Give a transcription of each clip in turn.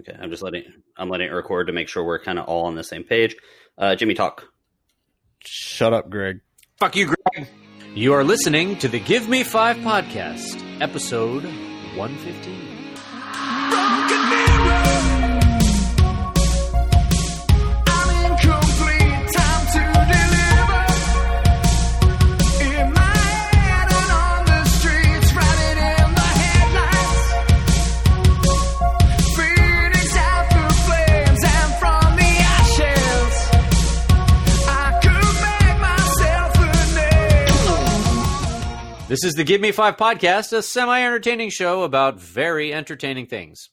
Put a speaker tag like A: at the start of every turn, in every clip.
A: Okay, I'm just letting I'm letting it record to make sure we're kind of all on the same page. Uh, Jimmy, talk.
B: Shut up, Greg.
C: Fuck you, Greg. You are listening to the Give Me Five podcast, episode 115. This is the Give Me Five podcast, a semi entertaining show about very entertaining things.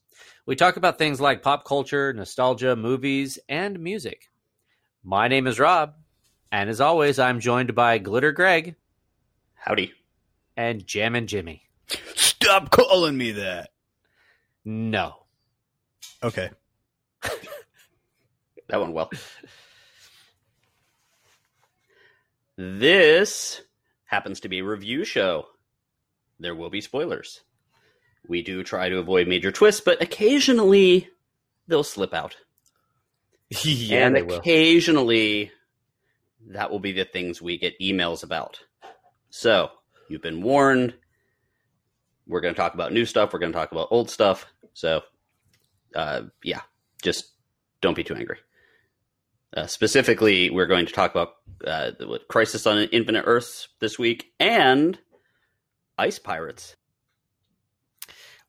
C: We talk about things like pop culture, nostalgia, movies, and music. My name is Rob, and as always, I'm joined by Glitter Greg
A: Howdy.
C: and Jammin' Jimmy.
B: Stop calling me that.
C: No.
B: Okay.
A: That went well. This happens to be a review show. There will be spoilers. We do try to avoid major twists, but occasionally they'll slip out.
C: yeah,
A: and
C: they will.
A: occasionally that will be the things we get emails about. So, you've been warned. We're going to talk about new stuff, we're going to talk about old stuff. So, uh, yeah, just don't be too angry. Uh, specifically, we're going to talk about uh, the- Crisis on Infinite Earths this week and Ice Pirates.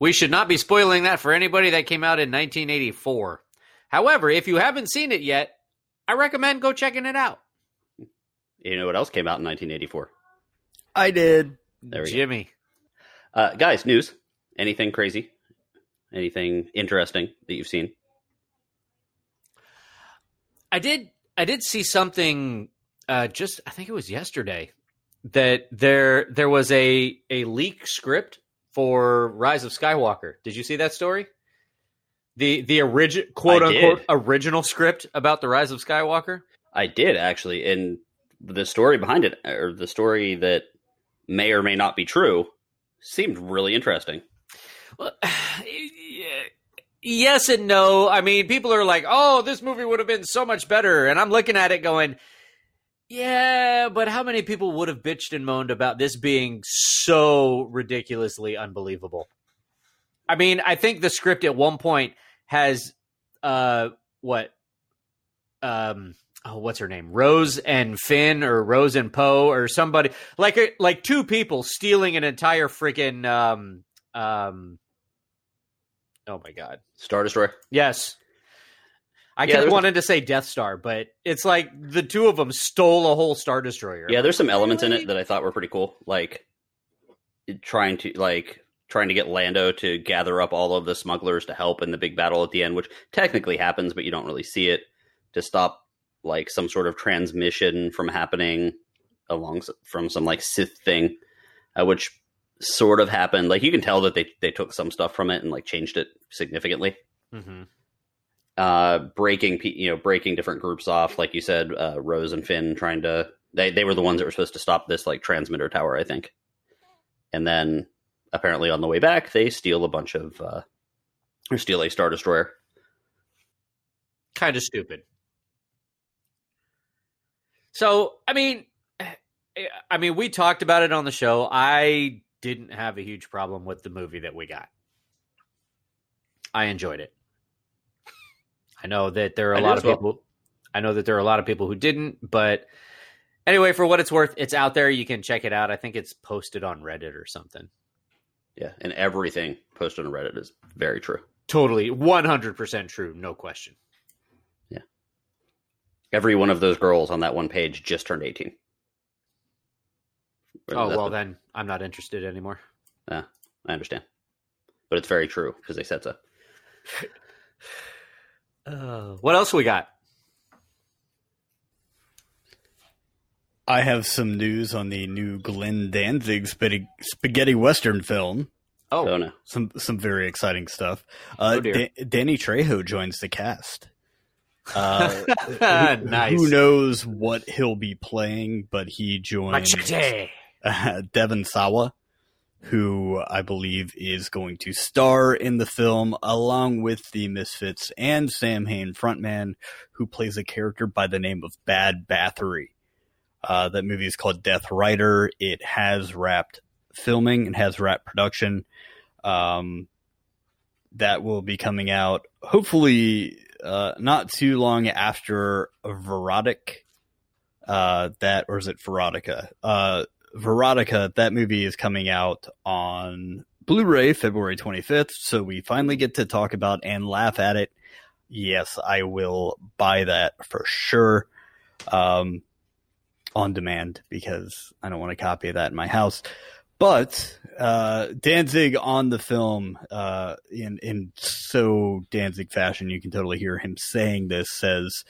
C: We should not be spoiling that for anybody that came out in 1984. However, if you haven't seen it yet, I recommend go checking it out.
A: You know what else came out in 1984?
B: I did.
A: There we go.
C: Jimmy.
A: Uh, guys, news. Anything crazy? Anything interesting that you've seen?
C: I did I did see something uh just I think it was yesterday that there there was a a leak script for Rise of Skywalker. Did you see that story? The the original quote unquote original script about the Rise of Skywalker?
A: I did actually, and the story behind it, or the story that may or may not be true, seemed really interesting.
C: Well, yes and no. I mean, people are like, "Oh, this movie would have been so much better," and I'm looking at it going, "Yeah, but how many people would have bitched and moaned about this being so ridiculously unbelievable?" I mean, I think the script at one point has, uh, what, um. Oh, what's her name? Rose and Finn, or Rose and Poe, or somebody like like two people stealing an entire freaking um um oh my god.
A: Star Destroyer.
C: yes. I
A: Yeah,
C: kept
A: there's-
C: wanting to say death star but it's like the two of them stole a whole star destroyer.
A: Yeah, there's some elements in it that I thought were pretty cool, like trying to like trying to get Lando to gather up all of the smugglers to help in the big battle at the end, which technically happens, but you don't really see it to stop like some sort of transmission from happening along from some like Sith thing, uh, which sort of happened. Like you can tell that they they took some stuff from it and like changed it significantly.
C: hmm
A: uh, breaking you know breaking different groups off, like you said, uh, Rose and Finn trying to they they were the ones that were supposed to stop this like transmitter tower, I think, and then apparently on the way back they steal a bunch of uh, or steal a star destroyer.
C: kind of stupid so i mean i mean we talked about it on the show i didn't have a huge problem with the movie that we got. I enjoyed it. I know that there are a
A: I
C: lot of
A: well.
C: people i know that there are a lot of people who didn't but anyway for what it's worth it's out there. You can check it out. I think it's posted on reddit or something.
A: Yeah, and everything posted on Reddit is very true.
C: totally. 100% true. No question.
A: Yeah, Every one of those girls on that one page just turned eighteen.
C: Oh well
A: what-
C: then i'm not interested anymore Yeah,
A: I understand, but it's very true because they said so.
C: uh, what else we got
B: I have some news on the new Glenn Danzig spaghetti, spaghetti western film.
C: oh
A: Oh no,
B: Some some very exciting stuff. Uh,
C: Oh, dear.
B: Da- Danny Trejo joins the cast. Uh,
C: nice
B: Who knows what he'll be playing, but he joins
C: Machete.
B: uh, Devon Sawa who I believe is going to star in the film along with the Misfits and Samhain frontman who plays a character by the name of Bad Bathory. Uh, that movie is called Death Rider. It has wrapped filming and has wrapped production. Um, that will be coming out hopefully uh, not too long after Verotic. Uh, that or is it Verotica? Verotica, that movie is coming out on Blu-ray February 25th, so we finally get to talk about and laugh at it. Yes, I will buy that for sure. Um, on demand because I don't want a copy of that in my house. But uh, Danzig on the film, uh, in in so Danzig fashion, you can totally hear him saying this. Says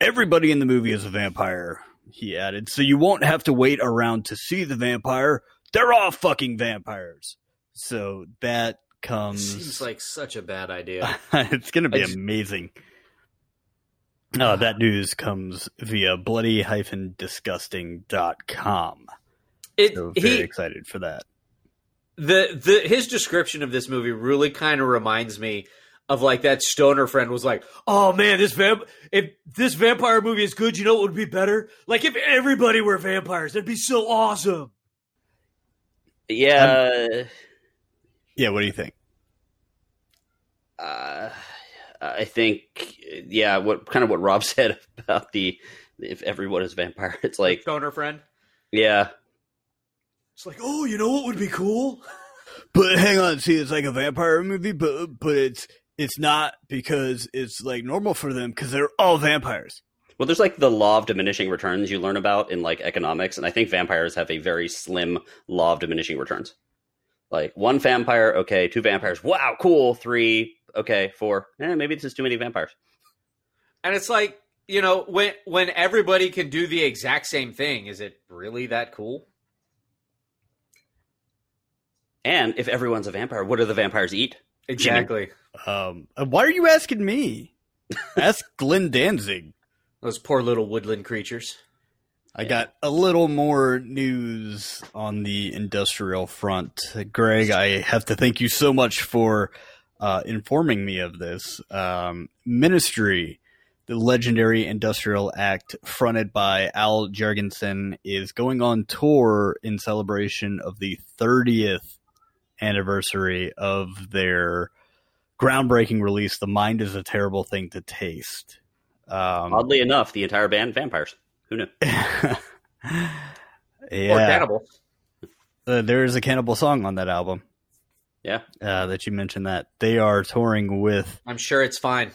B: everybody in the movie is a vampire. He added, so you won't have to wait around to see the vampire. They're all fucking vampires. So that comes.
C: Seems like such a bad idea.
B: it's going to be
C: just-
B: amazing. Uh, that news comes via bloody-disgusting.com.
C: It
B: So very
C: he
B: excited for that.
C: the the his description of this movie really kind of reminds me of like that stoner friend was like, "Oh man, this vamp if this vampire movie is good, you know what would be better? Like if everybody were vampires, that'd be so awesome."
A: Yeah,
B: Yeah, what do you think?
A: uh, I think yeah, what kind of what Rob said about the if everyone is vampire. It's like
C: stoner friend.
A: yeah,
C: It's like, "Oh, you know what would be cool?"
B: But hang on, see, it's like a vampire movie, but but it's it's not because it's like normal for them because they're all vampires.
A: Well, there's like the law of diminishing returns you learn about in like economics, and I think vampires have a very slim law of diminishing returns. Like one vampire, okay, two vampires, wow, cool, three, okay, four, eh, maybe this is too many vampires.
C: And it's like, you know, when when everybody can do the exact same thing, is it really that cool?
A: And if everyone's a vampire, what do the vampires eat?
C: Exactly.
B: Um, why are you asking me? Ask Glenn Danzig.
C: Those poor little woodland creatures.
B: I got a little more news on the industrial front. Greg, I have to thank you so much for uh, informing me of this. Um, Ministry, the legendary industrial act fronted by Al Jourgensen, is going on tour in celebration of the 30th anniversary of their groundbreaking release, The Mind is a Terrible Thing to Taste. Um,
A: Oddly enough, the entire band vampires. Who knew?
B: yeah.
C: Or cannibals.
B: Uh, there is a cannibal song on that album.
A: Yeah.
B: Uh, that you mentioned that they are touring with.
C: I'm sure it's fine.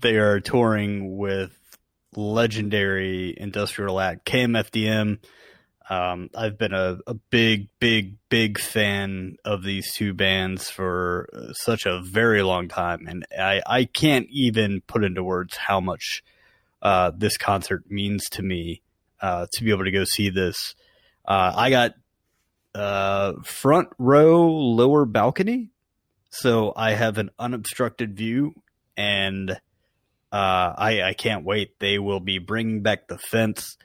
B: they are touring with legendary industrial act KMFDM. Um, I've been a, a big, big, big fan of these two bands for uh, such a very long time, and I, I can't even put into words how much uh, this concert means to me uh, to be able to go see this. Uh, I got uh, front row, lower balcony, so I have an unobstructed view, and uh, I, I can't wait. They will be bringing back the fence.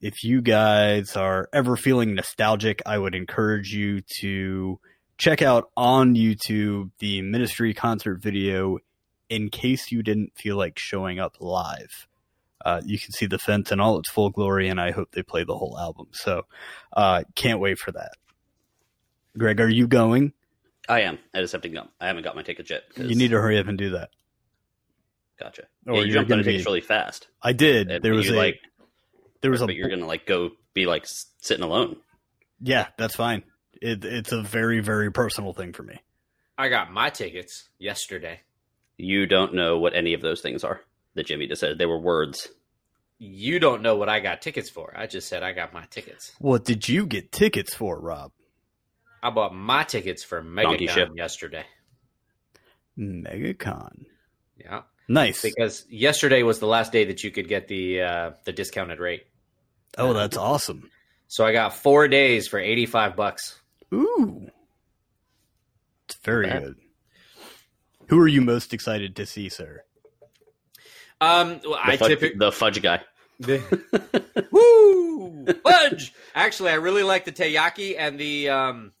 B: If you guys are ever feeling nostalgic, I would encourage you to check out on YouTube the Ministry concert video in case you didn't feel like showing up live. Uh, you can see the fence in all its full glory, and I hope they play the whole album. So, uh, can't wait for that. Greg, are you going?
A: I am. I just have to go. I haven't got my tickets yet. 'cause-
B: You need to hurry up and do that.
A: Gotcha.
B: Or
A: yeah, you
B: you're
A: jumped on tickets
B: be-
A: really fast.
B: I did. There was a
A: like,
B: there was a
A: but you're gonna like go be like sitting alone.
B: yeah. That's fine. It, it's a very very personal thing for me.
C: I got my tickets yesterday.
A: You don't know what any of those things are that Jimmy just said. They were words.
C: You don't know what I got tickets for. I just said I got my tickets.
B: What did you get tickets for, Rob?
C: I bought my tickets for
A: Donkey.
C: MegaCon yesterday.
B: MegaCon.
C: Yeah,
B: Nice.
C: because yesterday was the last day that you could get the uh, the discounted rate.
B: Oh, that's awesome.
C: So I got four days for eighty five bucks.
B: Ooh, it's very
A: Not bad.
B: good. Who are you most excited to see, sir?
C: Um, well, I
A: fudge,
C: typically
A: the fudge guy.
C: Woo! Fudge! Actually, I really like the teiyaki and the um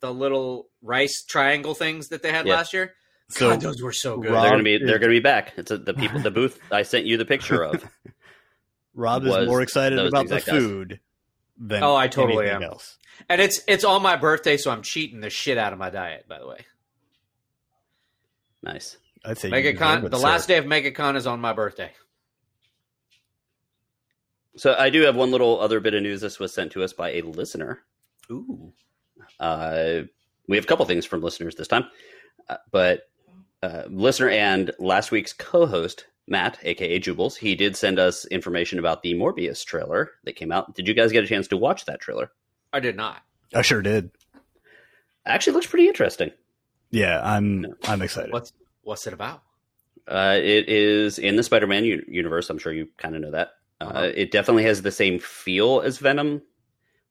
C: the little rice triangle things that they had
A: Yeah.
C: last year.
B: So
C: God, those were so good.
B: Rob-
A: they're gonna be they're gonna be back. It's a, the people the booth I sent you the picture of.
B: Rob is more excited about the
A: exact guys.
B: food than
C: Oh, I totally
B: anything
C: am.
B: else.
C: And it's it's on my birthday, so I'm cheating the shit out of my diet. By the way,
A: Nice.
B: I'd say you
C: MegaCon. The
B: sir.
C: last day of MegaCon is on my birthday.
A: So I do have one little other bit of news. This was sent to us by a listener.
C: Ooh.
A: Uh, we have a couple things from listeners this time, uh, but uh, listener and last week's co-host Matt, aka Jubles, he did send us information about the Morbius trailer that came out. Did you guys get a chance to watch that trailer?
C: I did not.
B: I sure did.
A: Actually, looks pretty interesting.
B: Yeah, I'm I'm excited.
C: What's what's it about?
A: Uh, it is in the Spider-Man u- universe. I'm sure you kind of know that. Uh,
C: Uh-huh.
A: It definitely has the same feel as Venom,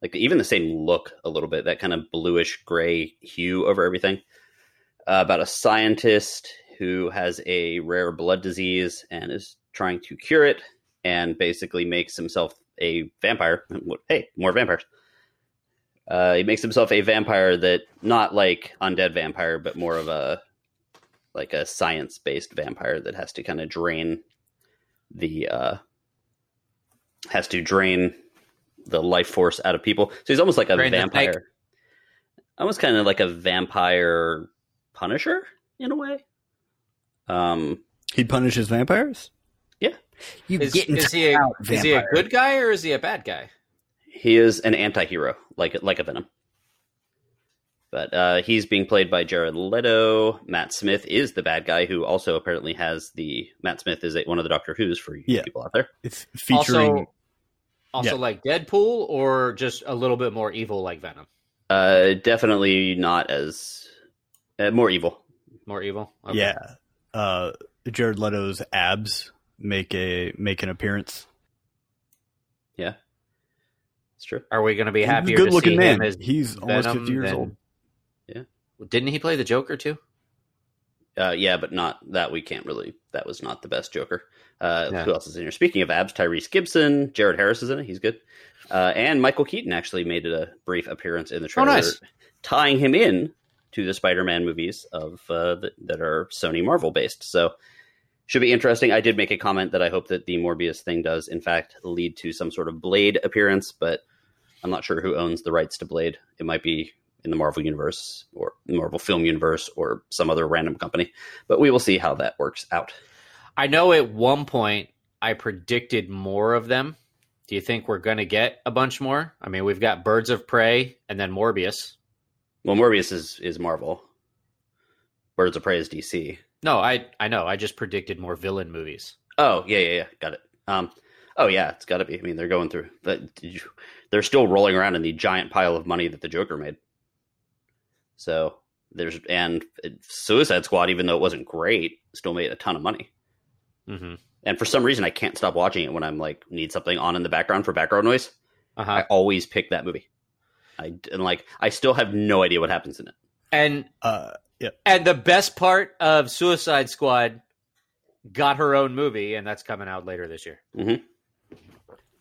A: like even the same look a little bit. That kind of bluish gray hue over everything. Uh, about a scientist who has a rare blood disease and is trying to cure it, and basically makes himself a vampire. Hey, more vampires. Uh, he makes himself a vampire that not like undead vampire, but more of a like a science based vampire that has to kind of drain the uh has to drain the life force out of people. So he's almost like a
C: Drain
A: vampire. Almost kind of like a vampire punisher in a way. Um
B: He punishes vampires.
A: Yeah.
B: you
C: Is,
B: getting
C: is he a,
B: out,
C: is he a good guy or is he a bad guy?
A: he is an anti-hero like like a venom. But uh, he's being played by Jared Leto. Matt Smith is the bad guy, who also apparently has the Matt Smith is a, one of the Doctor Who's for
B: Yeah.
A: people out there.
B: It's featuring.
C: Also, also
B: Yeah.
C: like Deadpool or just a little bit more evil like Venom?
A: Uh, definitely not as uh, more evil.
C: More evil? Okay.
B: Yeah, uh, Jared Leto's abs make a make an appearance.
A: Yeah, it's true.
C: Are we going to be
B: He's a
C: happier
B: good
C: to
B: looking
C: see
B: man.
C: him as
B: He's almost fifty years
C: than-
B: old. Yeah.
C: Well, didn't he play the Joker too?
A: Uh, yeah, but not that we can't really. That was not the best Joker. Uh,
C: Yeah.
A: Who else is in here? Speaking of abs, Tyrese Gibson, Jared Harris is in it. He's good. Uh, and Michael Keaton actually made a brief appearance in the trailer,
C: nice.
A: tying him in to the Spider-Man movies of uh, that, that are Sony Marvel based. So should be interesting. I did make a comment that I hope that the Morbius thing does, in fact, lead to some sort of Blade appearance, but I'm not sure who owns the rights to Blade. It might be in the Marvel universe or Marvel Film Universe or some other random company, but we will see how that works out.
C: I know at one point I predicted more of them. Do you think we're going to get a bunch more? I mean, we've got Birds of Prey and then Morbius.
A: Well, Morbius is is Marvel. Birds of Prey is DC.
C: No, I I know. I just predicted more villain movies.
A: Oh yeah, yeah, yeah. Got it. Um, oh yeah, it's got to be. I mean, they're going through. But they're still rolling around in the giant pile of money that the Joker made. So there's and Suicide Squad, even though it wasn't great, still made a ton of money.
C: Mm-hmm.
A: And for some reason, I can't stop watching it when I'm like need something on in the background for background noise.
C: Uh-huh.
A: I always pick that movie. I and like I still have no idea what happens in it.
C: And
B: Uh, yeah.
C: and the best part of Suicide Squad got her own movie, and that's coming out later this year.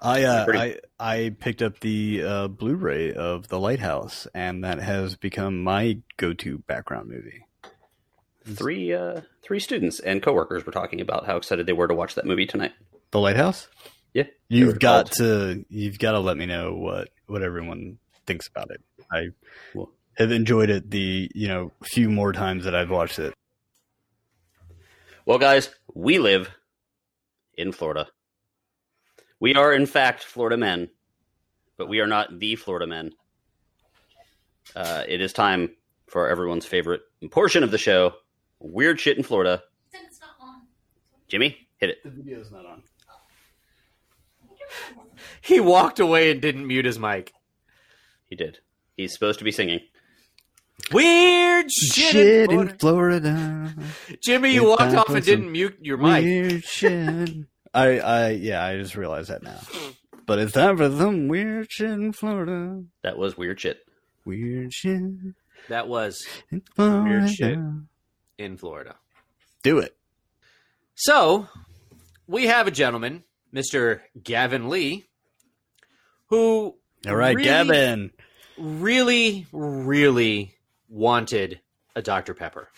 B: I uh,
A: Pretty-
B: I I picked up the uh, Blu-ray of The Lighthouse, and that has become my go-to background movie.
A: Three uh, three students and coworkers were talking about how excited they were to watch that movie tonight.
B: The Lighthouse.
A: Yeah,
B: You've got
A: called.
B: to you've got to let me know what what everyone thinks about it. I
A: Well-
B: have enjoyed it the you know few more times that I've watched it.
A: Well, guys, we live in Florida. We are, in fact, Florida men, but we are not the Florida men. Uh, it is time for everyone's favorite portion of the show Weird Shit in Florida.
D: It's not on.
A: Jimmy, hit it.
B: The video's not on.
C: He walked away and didn't mute his mic.
A: He did. He's supposed to be singing.
C: Weird shit,
B: Shit
C: in
B: in
C: Florida.
B: Florida.
C: Jimmy, you
B: It's
C: walked off and didn't mute your mic.
B: Weird shit. I I yeah, I just realized that now. But it's time for some weird shit in Florida.
A: That was weird shit.
B: Weird shit
C: That was. Weird shit. in Florida.
B: Do it.
C: So, we have a gentleman Mr. Gavin Lee, who
B: All right,
C: really,
B: Gavin.
C: Really, really wanted a Dr. Pepper.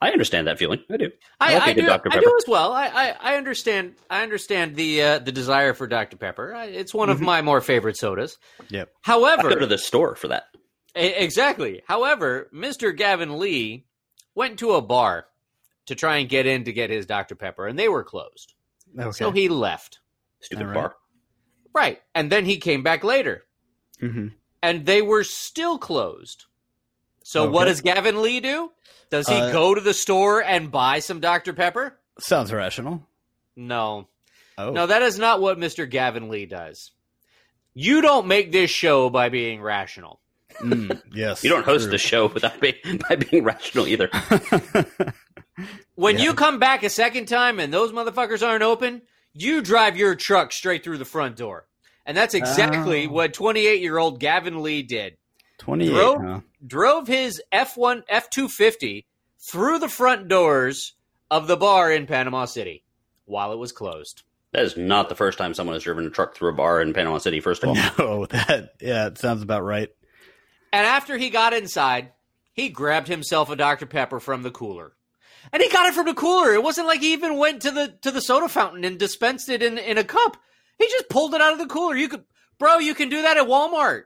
A: I understand that feeling. I do.
C: I,
A: I'll
C: I do.
A: Dr.
C: I
A: Pepper.
C: do as well. I, I, I understand. I understand the uh, the desire for Dr. Pepper. I, it's one of my more favorite sodas.
B: Yep.
A: I go to the store for that.
C: exactly. However, Mr. Gavin Lee went to a bar to try and get in to get his Dr. Pepper, and they were closed.
B: Okay.
C: So he left.
A: Stupid
B: right.
A: bar.
C: Right, and then he came back later,
B: hmm
C: and they were still closed. So
B: Okay.
C: what does Gavin Lee do? Does he
B: Uh,
C: go to the store and buy some Dr. Pepper?
B: Sounds rational.
C: No.
B: Oh,
C: No, that is not what Mr. Gavin Lee does. You don't make this show by being rational.
B: Mm, yes.
A: You don't host
B: true.
A: a show without being by being rational either.
C: When
B: Yeah.
C: you come back a second time and those motherfuckers aren't open, you drive your truck straight through the front door. And that's exactly
B: Oh.
C: what 28 year old Gavin Lee did.
B: 28.
C: Drove-
B: huh?
C: Drove his F1 F250 through the front doors of the bar in Panama City while it was closed.
A: That is not the first time someone has driven a truck through a bar in Panama City. First of all,
B: No, that yeah, it sounds about right.
C: And after he got inside, he grabbed himself a Dr. Pepper from the cooler. And he got it from the cooler. It wasn't like he even went to the to the soda fountain and dispensed it in, in a cup. He just pulled it out of the cooler. You could bro, you can do that at Walmart.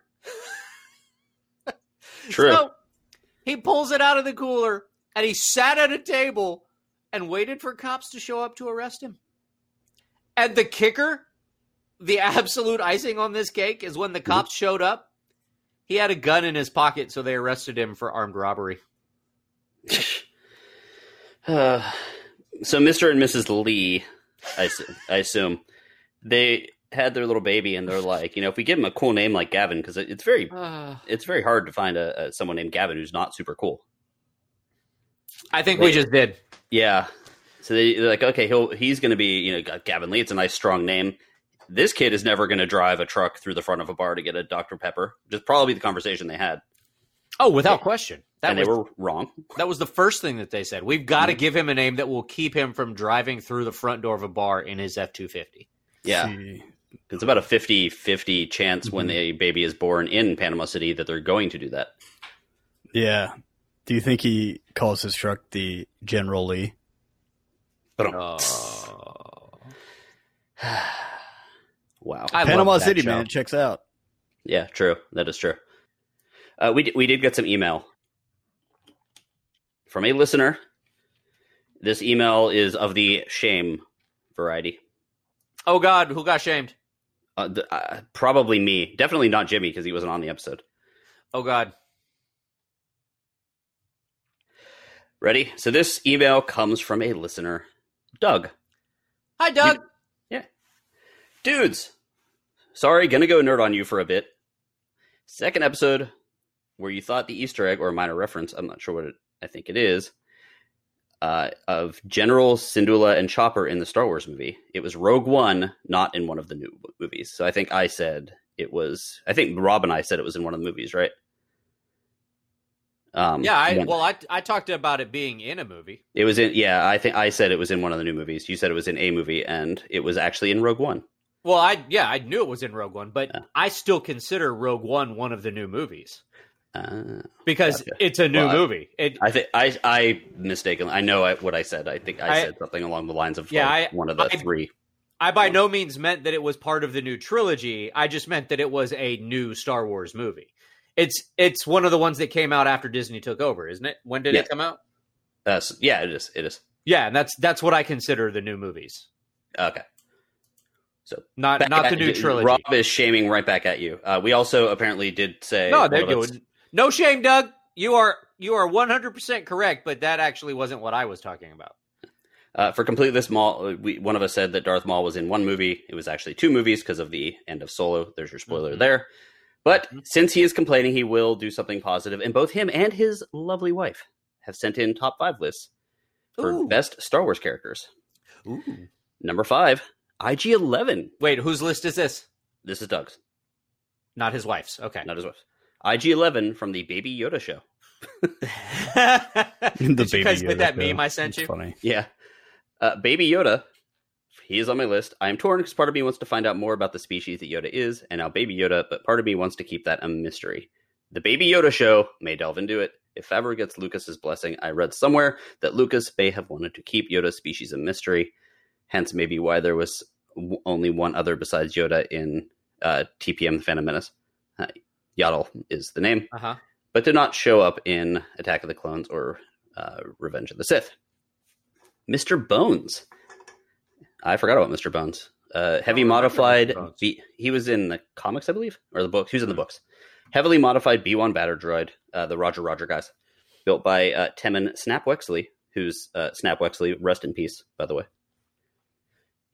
A: true.
C: So he pulls it out of the cooler and he sat at a table and waited for cops to show up to arrest him. And the kicker, the absolute icing on this cake, is when the cops showed up, he had a gun in his pocket, so they arrested him for armed robbery.
A: Uh, so Mr. and Mrs. Lee, I, I assume, they had their little baby, and they're like, you know, if we give him a cool name like Gavin, because it's very
C: I
A: it's very hard to find a, a someone named Gavin who's not super cool.
C: I think we just did.
A: Yeah. So they, they're like, okay, he'll he's going to be, you know, Gavin Lee. It's a nice, strong name. This kid is never going to drive a truck through the front of a bar to get a Dr Pepper. Just probably the conversation they had,
C: Oh, without question. That
A: and
C: was
A: they were wrong.
C: that was the first thing that they said. We've got to mm-hmm. give him a name that will keep him from driving through the front door of a bar in his F two fifty.
A: Yeah,
B: See.
A: it's about a 50-50 chance when
B: Mhm.
A: a baby is born in Panama City that they're going to do that.
B: Yeah. Do you think he calls his truck the General Lee?
A: But
C: Oh.
A: wow.
C: I
B: Panama City,
C: show.
B: man. It checks out.
A: Yeah, true. That is true. Uh, we d- we did get some email from a listener. This email is of the shame variety.
C: Oh God, who got shamed?
A: Uh, th- uh, probably me. Definitely not Jimmy because he wasn't on the episode.
C: Oh God.
A: Ready? So this email comes from a listener, Doug.
C: Hi, Doug. Yeah.
A: Dudes, sorry, gonna go nerd on you for a bit. Second episode where you thought the Easter egg or a minor reference, I'm not sure what it, I think it is, uh, of General Syndulla and Chopper in the Star Wars movie. It was Rogue One, not in one of the new movies. So I think I said it was. I think Rob and I said it was in one of the movies, right? Um,
C: yeah, I well, I I talked about it being in a movie.
A: it was in. Yeah, I think I said it was in one of the new movies. You said it was in a movie, and it was actually in Rogue One.
C: Well, I yeah, I knew it was in Rogue One, but
A: Yeah.
C: I still consider Rogue One one of the new movies
A: Uh,
C: because
A: Gotcha.
C: it's a new
A: Well,
C: movie. It,
A: I think I I mistaken. I know I, what I said. I think I,
C: I-
A: said something along the lines of
C: Yeah,
A: like,
C: I-
A: one of the three.
C: I by no means meant that it was part of the new trilogy. I just meant that it was a new Star Wars movie. It's it's one of the ones that came out after Disney took over, isn't it? When did
A: Yeah.
C: it come out?
A: Uh, s- yeah, it is. It is.
C: Yeah, and that's that's what I consider the new movies,
A: Okay. So
C: not
A: not
C: the new trilogy.
A: Rob is shaming right back at you. Uh, we also apparently did say
C: no, they're doing no shame, Doug. You are you are one hundred percent correct, but that actually wasn't what I was talking about.
A: Uh, for completeness, Maul. We, one of us said that Darth Maul was in one movie. It was actually two movies because of the end of Solo. There's your spoiler
C: Mhm.
A: there. But
C: Mhm.
A: since he is complaining, he will do something positive, and both him and his lovely wife have sent in top five lists for
C: Ooh.
A: best Star Wars characters.
C: Ooh.
A: Number five, IG Eleven.
C: Wait, whose list is this?
A: This is Doug's,
C: Not his wife's. Okay.
A: not his wife's. IG Eleven from the Baby Yoda show.
B: The
C: Did you guys get that
B: show.
C: meme I sent you?
B: Funny.
A: Yeah, uh, Baby Yoda. he is on my list. I am torn because part of me wants to find out more about the species that Yoda is and now Baby Yoda, but part of me wants to keep that a mystery. The Baby Yoda show may delve into it. If Favreau gets Lucas's blessing, I read somewhere that Lucas may have wanted to keep Yoda's species a mystery, hence maybe why there was w- only one other besides Yoda in uh, TPM: The Phantom Menace. Uh, Yaddle is the name,
C: Uh huh.
A: but did not show up in Attack of the Clones or uh, Revenge of the Sith. Mr. Bones. I forgot about Mr. Bones. Uh, heavy
C: I
A: modified.
C: Bones.
A: B- he was in the comics, I believe, or the books. He was in the books. Heavily modified B1 battle droid, uh, the Roger Roger guys, built by uh, Temin Snap Wexley, who's uh, Snap Wexley. Rest in peace, by the way.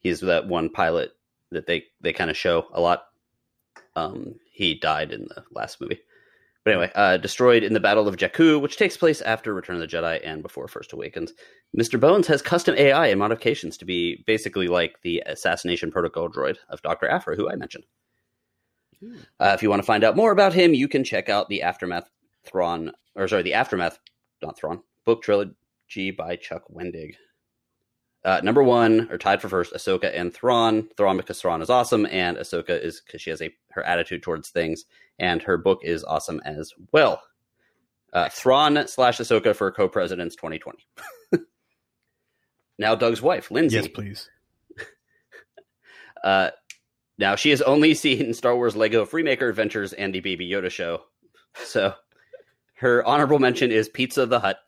A: He's that one pilot that they they kind of show a lot. Um, he died in the last movie. But anyway, uh, destroyed in the Battle of Jakku, which takes place after Return of the Jedi and before Force Awakens. Mr. Bones has custom AI and modifications to be basically like the assassination protocol droid of Dr. Aphra, who I mentioned. Uh, if you want to find out more about him, you can check out the Aftermath Thrawn, or sorry, the Aftermath, not Thrawn, book trilogy by Chuck Wendig. Uh, number one, or tied for first, Ahsoka and Thrawn. Thrawn because Thrawn is awesome, and Ahsoka is because she has a her attitude towards things, and her book is awesome as well. Uh, Thrawn slash Ahsoka for co-presidents 2020. now Doug's wife, Lindsay.
B: Yes, please.
A: Uh, now she has only seen Star Wars Lego Freemaker Adventures and the Baby Yoda show, so her honorable mention is Pizza the Hut.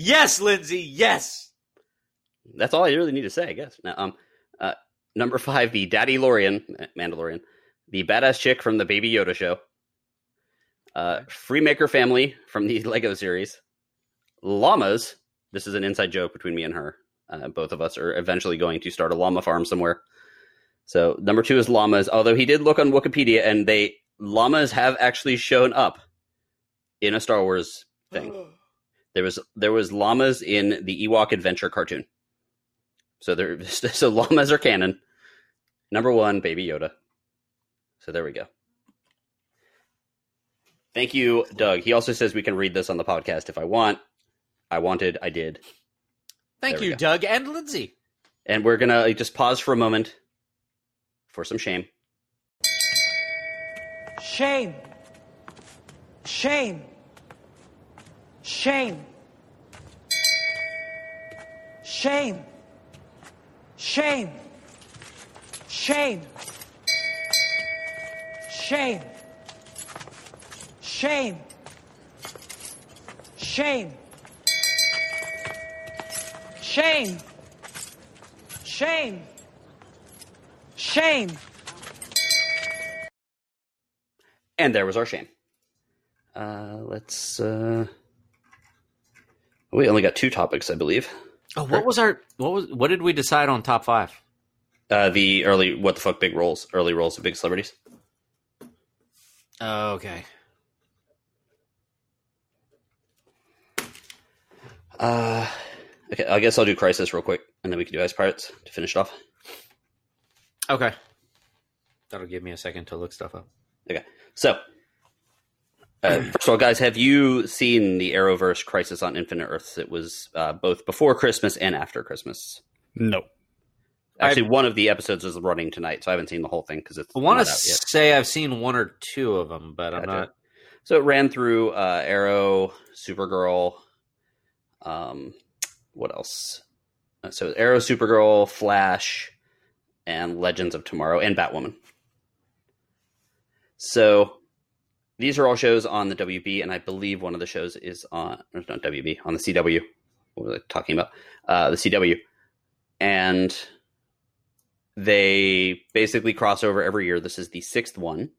C: Yes, Lindsay. Yes.
A: That's all I really need to say, I guess. Now, um, uh, number five, the Daddy Lorian Mandalorian, the badass chick from the Baby Yoda show, uh, Freemaker family from the Lego series, llamas. This is an inside joke between me and her. Uh, both of us are eventually going to start a llama farm somewhere. So number two is llamas. Although he did look on Wikipedia, and they llamas have actually shown up in a Star Wars thing. There was there was llamas in the Ewok Adventure cartoon. So there so llamas are canon. Number one, Baby Yoda. So there we go. Thank you, Doug. He also says we can read this on the podcast if I want. I wanted, I did.
C: Thank
A: There
C: you. Doug and Lindsay.
A: And we're gonna like, just pause for a moment for some shame.
D: Shame. Shame. Shame. Shame. Shame. Shame. Shame. Shame. Shame. Shame. Shame. Shame.
A: And there was our shame. Uh, let's. Uh... We only got two topics, I believe.
C: Oh, what was our what was what did we decide on top five?
A: Uh, the early what the fuck big roles, early roles of big celebrities.
C: Oh, okay.
A: Uh, okay, I guess I'll do Crisis real quick, and then we can do Ice Pirates to finish it off.
C: Okay. That'll give me a second to look stuff up.
A: Okay, so uh, first of all, guys, have you seen the Arrowverse Crisis on Infinite Earths? It was uh, both before Christmas and after Christmas.
B: No.
A: Actually, one of the episodes is running tonight, so I haven't seen the whole thing because it's
C: I want to say I've seen one or two of them, but I'm not.
A: So it ran through uh, Arrow, Supergirl. Um, what else? Uh, So Arrow, Supergirl, Flash, and Legends of Tomorrow, and Batwoman. So these are all shows on the WB, and I believe one of the shows is on not WB on the CW. What was I talking about? Uh, the CW, and they basically cross over every year. This is the sixth one.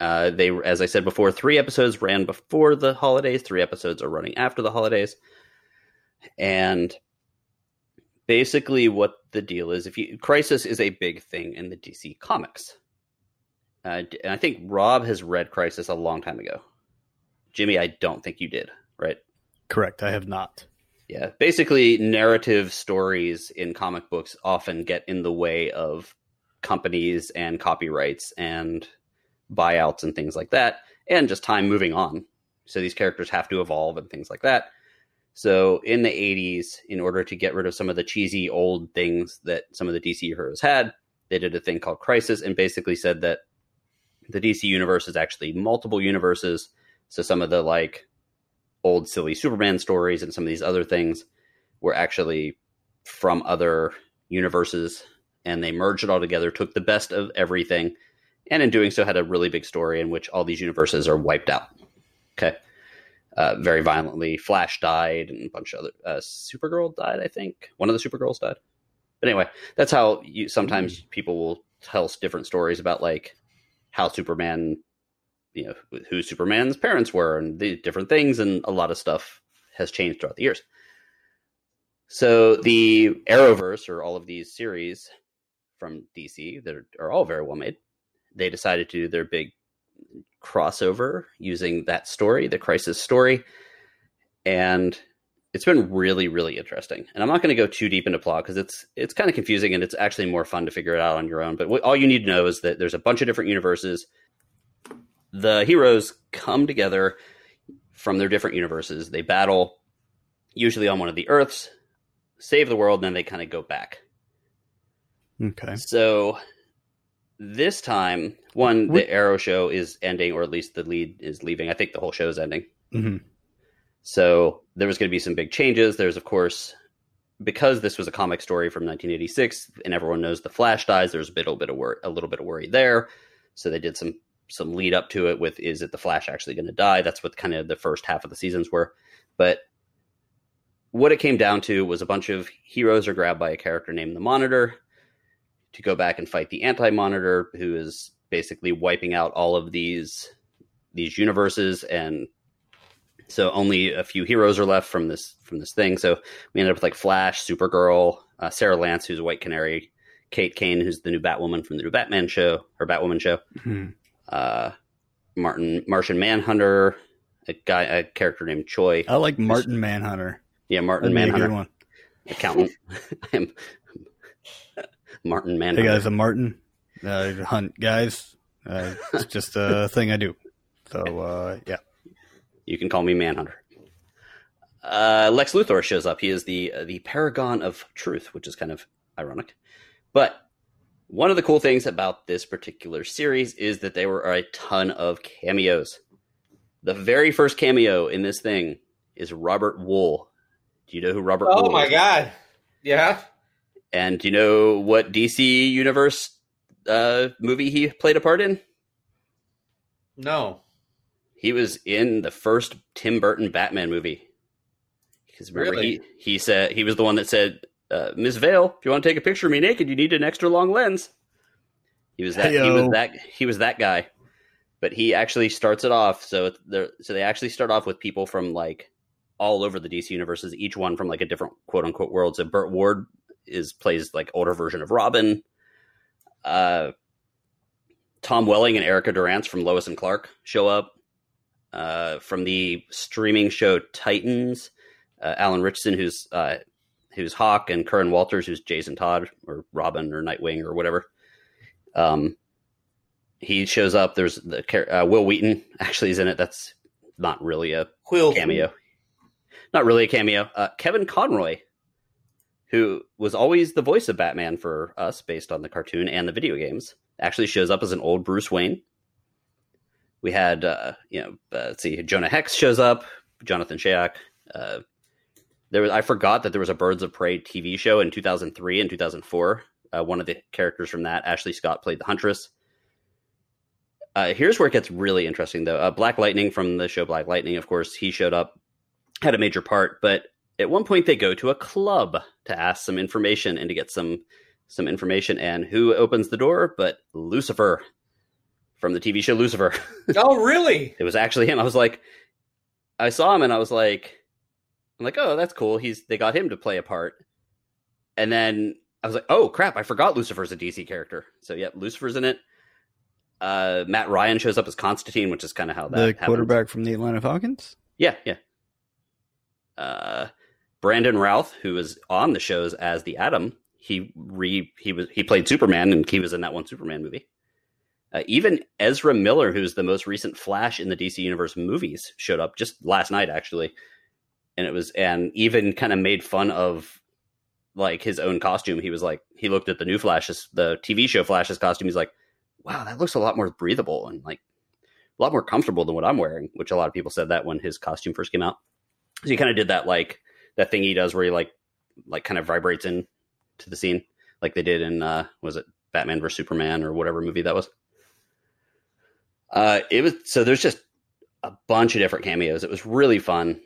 A: Uh, they, as I said before, three episodes ran before the holidays. Three episodes are running after the holidays, and basically, what the deal is, if you Crisis is a big thing in the DC comics, uh, and I think Rob has read Crisis a long time ago. Jimmy, I don't think you did, right?
B: Correct. I have not.
A: Yeah, basically, narrative stories in comic books often get in the way of companies and copyrights and buyouts and things like that, and just time moving on. So these characters have to evolve and things like that. So in the 80s, in order to get rid of some of the cheesy old things that some of the DC heroes had, they did a thing called Crisis and basically said that the DC universe is actually multiple universes. So some of the like old silly Superman stories and some of these other things were actually from other universes and they merged it all together, took the best of everything, and in doing so had a really big story in which all these universes are wiped out. Okay. Uh, very violently. Flash died, and a bunch of other. Uh, Supergirl died, I think. One of the Supergirls died. But anyway, that's how you sometimes people will tell different stories about like how Superman, you know, who Superman's parents were, and the different things, and a lot of stuff has changed throughout the years. So the Arrowverse, or all of these series from DC that are, are all very well made, they decided to do their big crossover using that story, the Crisis story, and it's been really, really interesting. And I'm not going to go too deep into plot because it's it's kind of confusing and it's actually more fun to figure it out on your own. But what, all you need to know is that there's a bunch of different universes. The heroes come together from their different universes. They battle, usually on one of the Earths, save the world, and then they kind of go back.
B: Okay.
A: So this time, one, the Arrow show is ending, or at least the lead is leaving. I think the whole show is ending.
B: hmm
A: So there was going to be some big changes. There's, of course, because this was a comic story from 1986, and everyone knows the Flash dies. There's a bit, a bit of worry, a little bit of worry there. So they did some some lead up to it with is it the Flash actually going to die? That's what kind of the first half of the seasons were. But what it came down to was a bunch of heroes are grabbed by a character named the Monitor to go back and fight the Anti-Monitor, who is basically wiping out all of these these universes and so only a few heroes are left from this from this thing. So we ended up with like Flash, Supergirl, uh, Sara Lance, who's a White Canary, Kate Kane, who's the new Batwoman from the new Batman show or Batwoman show,
B: Mhm.
A: uh, Martin Martian Manhunter, a guy, a character named Choi.
B: I like Martin Manhunter.
A: Yeah, Martin
B: That'd be a good
A: Manhunter,
B: one.
A: accountant. I am Martin
B: Hey
A: Manhunter.
B: guys, I'm Martin. Uh, hunt guys. Uh, it's just a thing I do. So uh, yeah.
A: You can call me Manhunter. Uh, Lex Luthor shows up. He is the uh, the paragon of truth, which is kind of ironic. But one of the cool things about this particular series is that there were a ton of cameos. The very first cameo in this thing is Robert Wuhl. Do you know who Robert
E: Oh
A: Wuhl
E: my
A: is?
E: god. Yeah.
A: And do you know what DC Universe uh, movie he played a part in?
E: No.
A: He was in the first Tim Burton Batman movie. Because remember,
E: Really?
A: he, he said he was the one that said, uh, "Miss Vale, if you want to take a picture of me naked, you need an extra long lens." He was that. He was that. He was that guy. But he actually starts it off. So. So they actually start off with people from like all over the DC universes, each one from like a different quote unquote world. So Burt Ward is plays like older version of Robin. Uh, Tom Welling and Erica Durance from Lois and Clark show up. Uh, from the streaming show Titans, uh, Alan Ritchson, who's uh, who's Hawk, and Curran Walters, who's Jason Todd or Robin or Nightwing or whatever. Um, he shows up. There's the uh, Wil Wheaton actually is in it. That's not really a
E: Quill.
A: cameo. Not really a cameo. Uh, Kevin Conroy, who was always the voice of Batman for us based on the cartoon and the video games, actually shows up as an old Bruce Wayne. We had, uh, you know, uh, let's see, Jonah Hex shows up, Jonathan Schaech. Uh, there was, I forgot that there was a Birds of Prey TV show in 2003 and 2004. Uh, one of the characters from that, Ashley Scott, played the Huntress. Uh, here's where it gets really interesting, though. Uh, Black Lightning from the show Black Lightning, of course, he showed up, had a major part, but at one point they go to a club to ask some information and to get some some information. And who opens the door? But Lucifer from the TV show Lucifer.
E: Oh, really?
A: it was actually him. I was like, I saw him and I was like, I'm like, oh, that's cool. He's they got him to play a part, and then I was like, oh crap, I forgot Lucifer's a DC character. So yeah, Lucifer's in it. Uh, Matt Ryan shows up as Constantine, which is kind of how that
B: The
A: happens.
B: quarterback from the Atlanta Falcons.
A: Yeah, yeah. Uh, Brandon Routh, who was on the shows as the Atom, he re he was he played Superman and he was in that one Superman movie. Uh, even Ezra Miller, who's the most recent Flash in the DC Universe movies, showed up just last night actually, and it was and even kind of made fun of like his own costume. He was like he looked at the new Flash's the TV show Flash's costume. He's like, wow, that looks a lot more breathable and like a lot more comfortable than what I'm wearing. Which a lot of people said that when his costume first came out. So he kind of did that like that thing he does where he like like kind of vibrates in to the scene like they did in uh was it Batman vs Superman or whatever movie that was. Uh it was so there's just a bunch of different cameos. It was really fun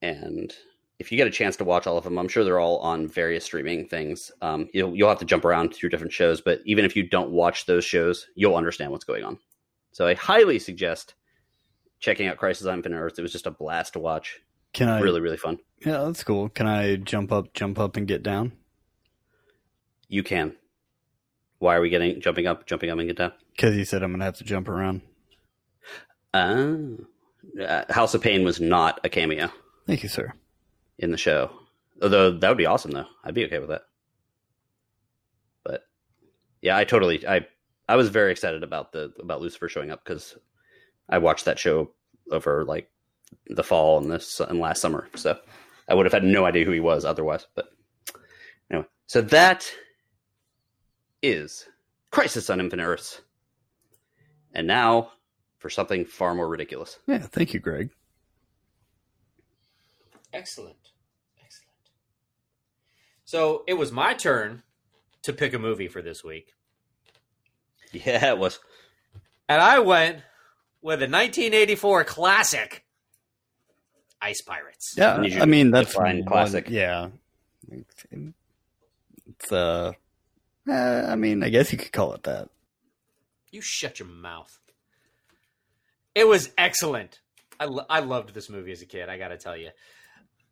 A: and if you get a chance to watch all of them, I'm sure they're all on various streaming things. Um, you'll you'll have to jump around through different shows, but even if you don't watch those shows, you'll understand what's going on. So I highly suggest checking out Crisis on Infinite Earth. It was just a blast to watch.
B: Can I
A: Really, really fun.
B: Yeah, that's cool. Can I jump up, jump up, and get down?
A: You can. Why are we getting jumping up, jumping up, and get down?
B: Because you said I'm gonna have to jump around.
A: Oh. Uh, House of Pain was not a cameo
B: Thank you, sir.
A: in the show. Although that would be awesome, though. I'd be okay with that. But yeah, I totally, I, I was very excited about the about Lucifer showing up because I watched that show over like the fall and this and last summer, so I would have had no idea who he was otherwise. But anyway, so that is Crisis on Infinite Earths, and now for something far more ridiculous.
B: Yeah, thank you, Greg.
C: Excellent. Excellent. So it was my turn to pick a movie for this week.
A: Yeah, it was.
C: And I went with a 1984 classic, Ice Pirates.
B: Yeah, I mean
A: to
B: that's
A: define
B: one-
A: classic.
B: Yeah, it's uh, eh, I mean, I guess you could call it that.
C: You shut your mouth. It was excellent. I, lo- I loved this movie as a kid, I got to tell you.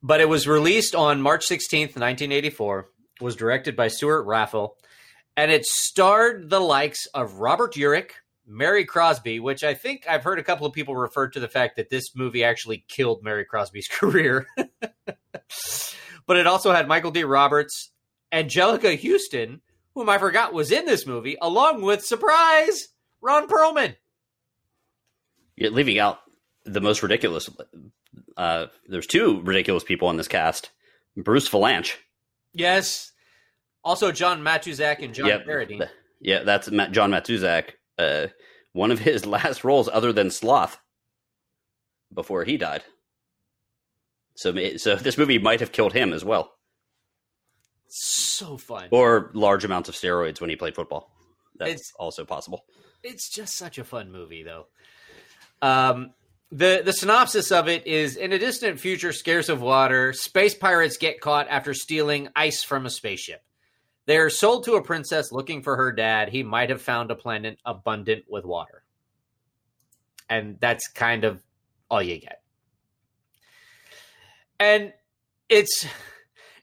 C: But it was released on March 16th, 1984, was directed by Stewart Raffill, and it starred the likes of Robert Urich, Mary Crosby, which I think I've heard a couple of people refer to the fact that this movie actually killed Mary Crosby's career. but it also had Michael D. Roberts, Anjelica Huston, whom I forgot was in this movie, along with surprise Ron Perlman.
A: You're leaving out the most ridiculous. Uh, there's two ridiculous people in this cast: Bruce Vilanch.
C: Yes. Also, John Matuszak and John
A: Yep.
C: Carradine.
A: Yeah, that's John Matuszak. Uh, one of his last roles, other than Sloth, before he died. So, so this movie might have killed him as well,
C: So fun.
A: or large amounts of steroids when he played football. That's
C: It's-
A: also possible.
C: It's just such a fun movie, though. Um, the the synopsis of it is: in a distant future, scarce of water, space pirates get caught after stealing ice from a spaceship. They are sold to a princess looking for her dad. He might have found a planet abundant with water, and that's kind of all you get. And it's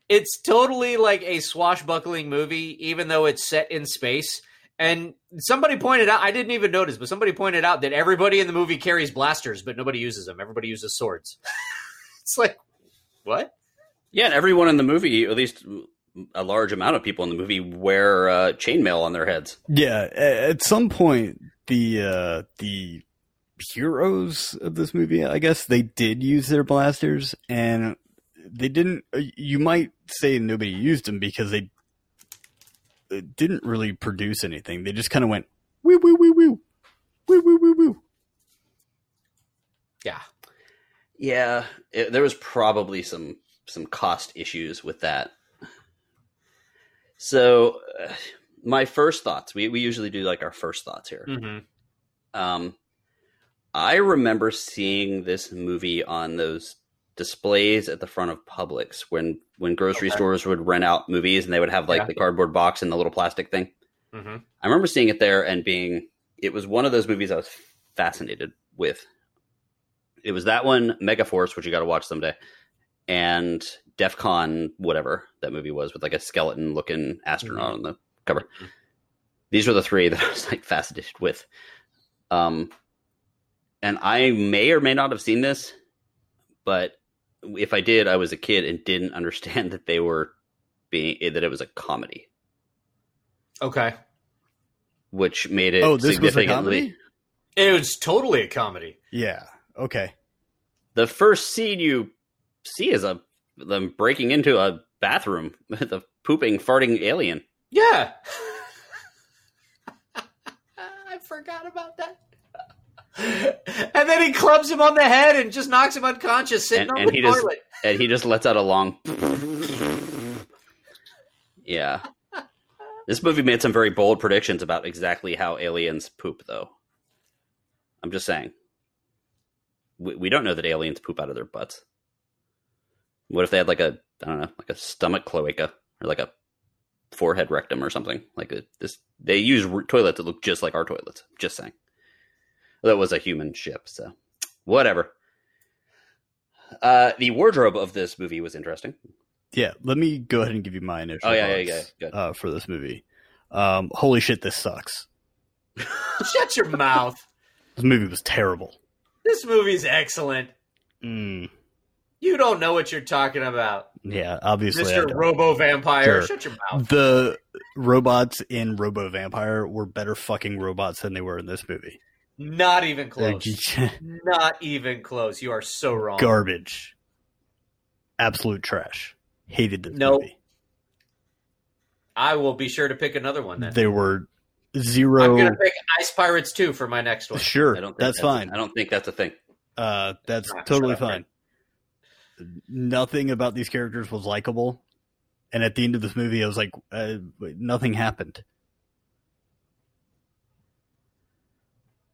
C: it's totally like a swashbuckling movie, even though it's set in space. And somebody pointed out, I didn't even notice, but somebody pointed out that everybody in the movie carries blasters, but nobody uses them. Everybody uses swords. it's like, what?
A: Yeah, and everyone in the movie, at least a large amount of people in the movie, wear uh, chainmail on their heads.
B: Yeah, at some point, the uh, the heroes of this movie, I guess, they did use their blasters, and they didn't. uh, You might say nobody used them because they uh, didn't really produce anything. They just kind of went woo woo woo woo woo woo woo woo.
C: Yeah.
A: Yeah, it, there was probably some some cost issues with that. So, uh, my first thoughts. We we usually do like our first thoughts here.
C: Mm-hmm.
A: Um, I remember seeing this movie on those displays at the front of Publix when when grocery
C: Okay.
A: stores would rent out movies and they would have like
C: Yeah.
A: the cardboard box and the little plastic thing.
C: Mm-hmm.
A: I remember seeing it there and being it was one of those movies I was fascinated with. It was that one, Megaforce, which you got to watch someday, and DefCon, whatever that movie was, with like a skeleton looking astronaut on the cover. These were the three that I was like fascinated with. Um, and I may or may not have seen this, but if I did, I was a kid and didn't understand that they were being eh, that it was a comedy,
C: Okay.
A: which made it
B: Oh, this was a comedy.
C: It was totally a comedy.
B: Yeah. Okay.
A: the first scene you see is a them breaking into a bathroom with a pooping, farting alien.
C: Yeah. I forgot about that. And then he clubs him on the head and just knocks him unconscious sitting
A: And-
C: on
A: and
C: the
A: he just-
C: toilet.
A: and he just lets out a long. yeah, this movie made some very bold predictions about exactly how aliens poop, though. I'm just saying, we, we don't know that aliens poop out of their butts. What if they had like a I don't know, like a stomach cloaca or like a forehead rectum or something like a, this? They use toilets that look just like our toilets. Just saying. That was a human ship, so whatever. Uh, the wardrobe of this movie was interesting.
B: Yeah, let me go ahead and give you my initial
A: Oh, yeah, yeah,
B: thoughts,
A: yeah, good.
B: Uh, for this movie. Um, holy shit, this sucks.
C: Shut your mouth.
B: This movie was terrible.
C: This movie's excellent.
B: Mm,
C: You don't know what you're talking about.
B: yeah, obviously.
C: Mr. Robo Vampire.
B: Sure.
C: Shut your mouth.
B: the robots in Robo Vampire were better fucking robots than they were in this movie.
C: Not even
B: They're
C: close. Not even close. You are so wrong.
B: garbage. Absolute trash. Hated this
C: Nope.
B: movie.
C: I will be sure to pick another one then.
B: There were zero.
C: I'm going to pick Ice Pirates 2 for my next one.
B: Sure,
A: I don't. Think
B: that's, fine.
A: I don't think that's a thing.
B: Uh, that's
C: Ah,
B: totally
C: up,
B: fine. Nothing about these characters was likable, and at the end of this movie, I was like, uh, nothing happened.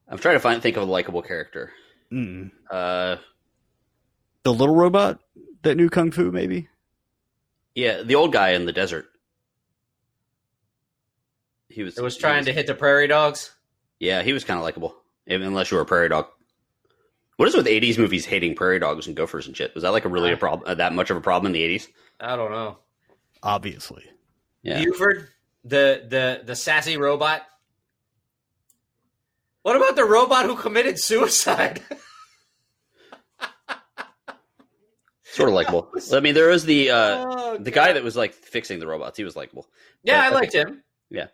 A: I'm trying to find think of a likable character.
B: Mm.
A: Uh,
B: The little robot that knew kung fu, maybe.
A: yeah, the old guy in the desert. He was.
C: It was
A: he
C: trying to hit the prairie dogs.
A: Yeah, he was kind of likable, unless you were a prairie dog. What is with '80s movies hating prairie dogs and gophers and shit? Was that like a really a problem? Uh, that much of a problem in the '80s?
C: I don't know.
B: Obviously,
A: Yeah.
C: Buford, the the the sassy robot. What about the robot who committed suicide?
A: sort of likable. I mean, there was the uh,
C: Oh,
A: the guy that was like fixing the robots. He was likable.
C: Yeah, I
A: but-
C: liked him.
A: Yeah,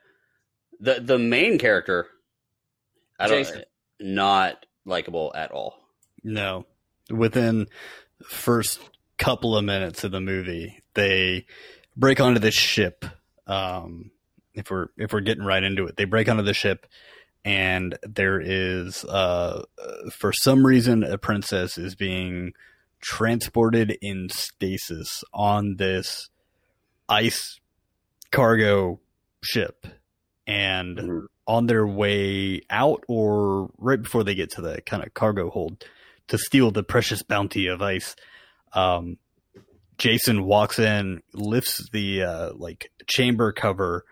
A: the The main character, I don't,
C: Jason.
A: not likable at all.
B: no. Within first couple of minutes of the movie, they break onto this ship. Um, if we're if we're getting right into it, they break onto the ship, and there is uh, for some reason a princess is being transported in stasis on this ice cargo ship, and
A: Mhm.
B: on their way out or right before they get to the kind of cargo hold to steal the precious bounty of ice um jason walks in lifts the uh like chamber cover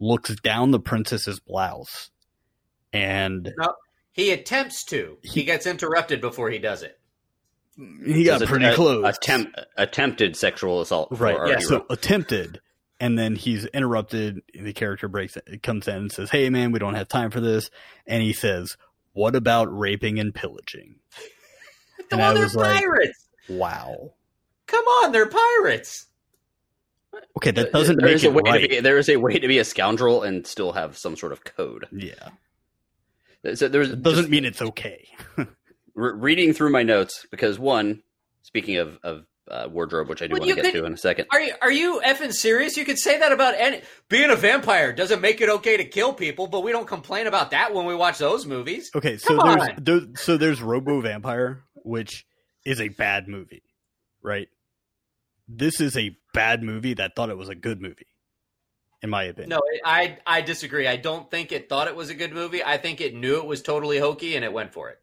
B: looks down the princess's blouse and
C: He attempts to. He gets interrupted before he does it.
B: he got
A: It
B: pretty
A: a-
B: close
A: Attempt, attempted sexual assault.
B: Right
A: our
B: yeah
A: hero.
B: so attempted and then he's interrupted the character breaks it comes in and says hey man we don't have time for this and he says what about raping and pillaging and
C: well,
B: i
C: they're
B: like
C: pirates.
B: wow
C: Come on, they're pirates.
B: okay that doesn't
A: there
B: make
A: a
B: it
A: way
B: right
A: be, there is a way to be a scoundrel and still have some sort of code.
B: yeah
A: So there's
B: it doesn't
A: just
B: mean it's okay
A: re- reading through my notes because one, speaking of of uh, wardrobe, which I do
C: Well,
A: want to get
C: could-
A: to in a second.
C: Are you are you effing serious? You could say that about any being a vampire doesn't make it okay to kill people, but we don't complain about that when we watch those movies.
B: Okay, so
C: Come
B: there's there, so there's Robo Vampire, which is a bad movie, right? This is a bad movie that thought it was a good movie, in my opinion.
C: No, I I disagree. I don't think it thought it was a good movie. I think it knew it was totally hokey and it went for it.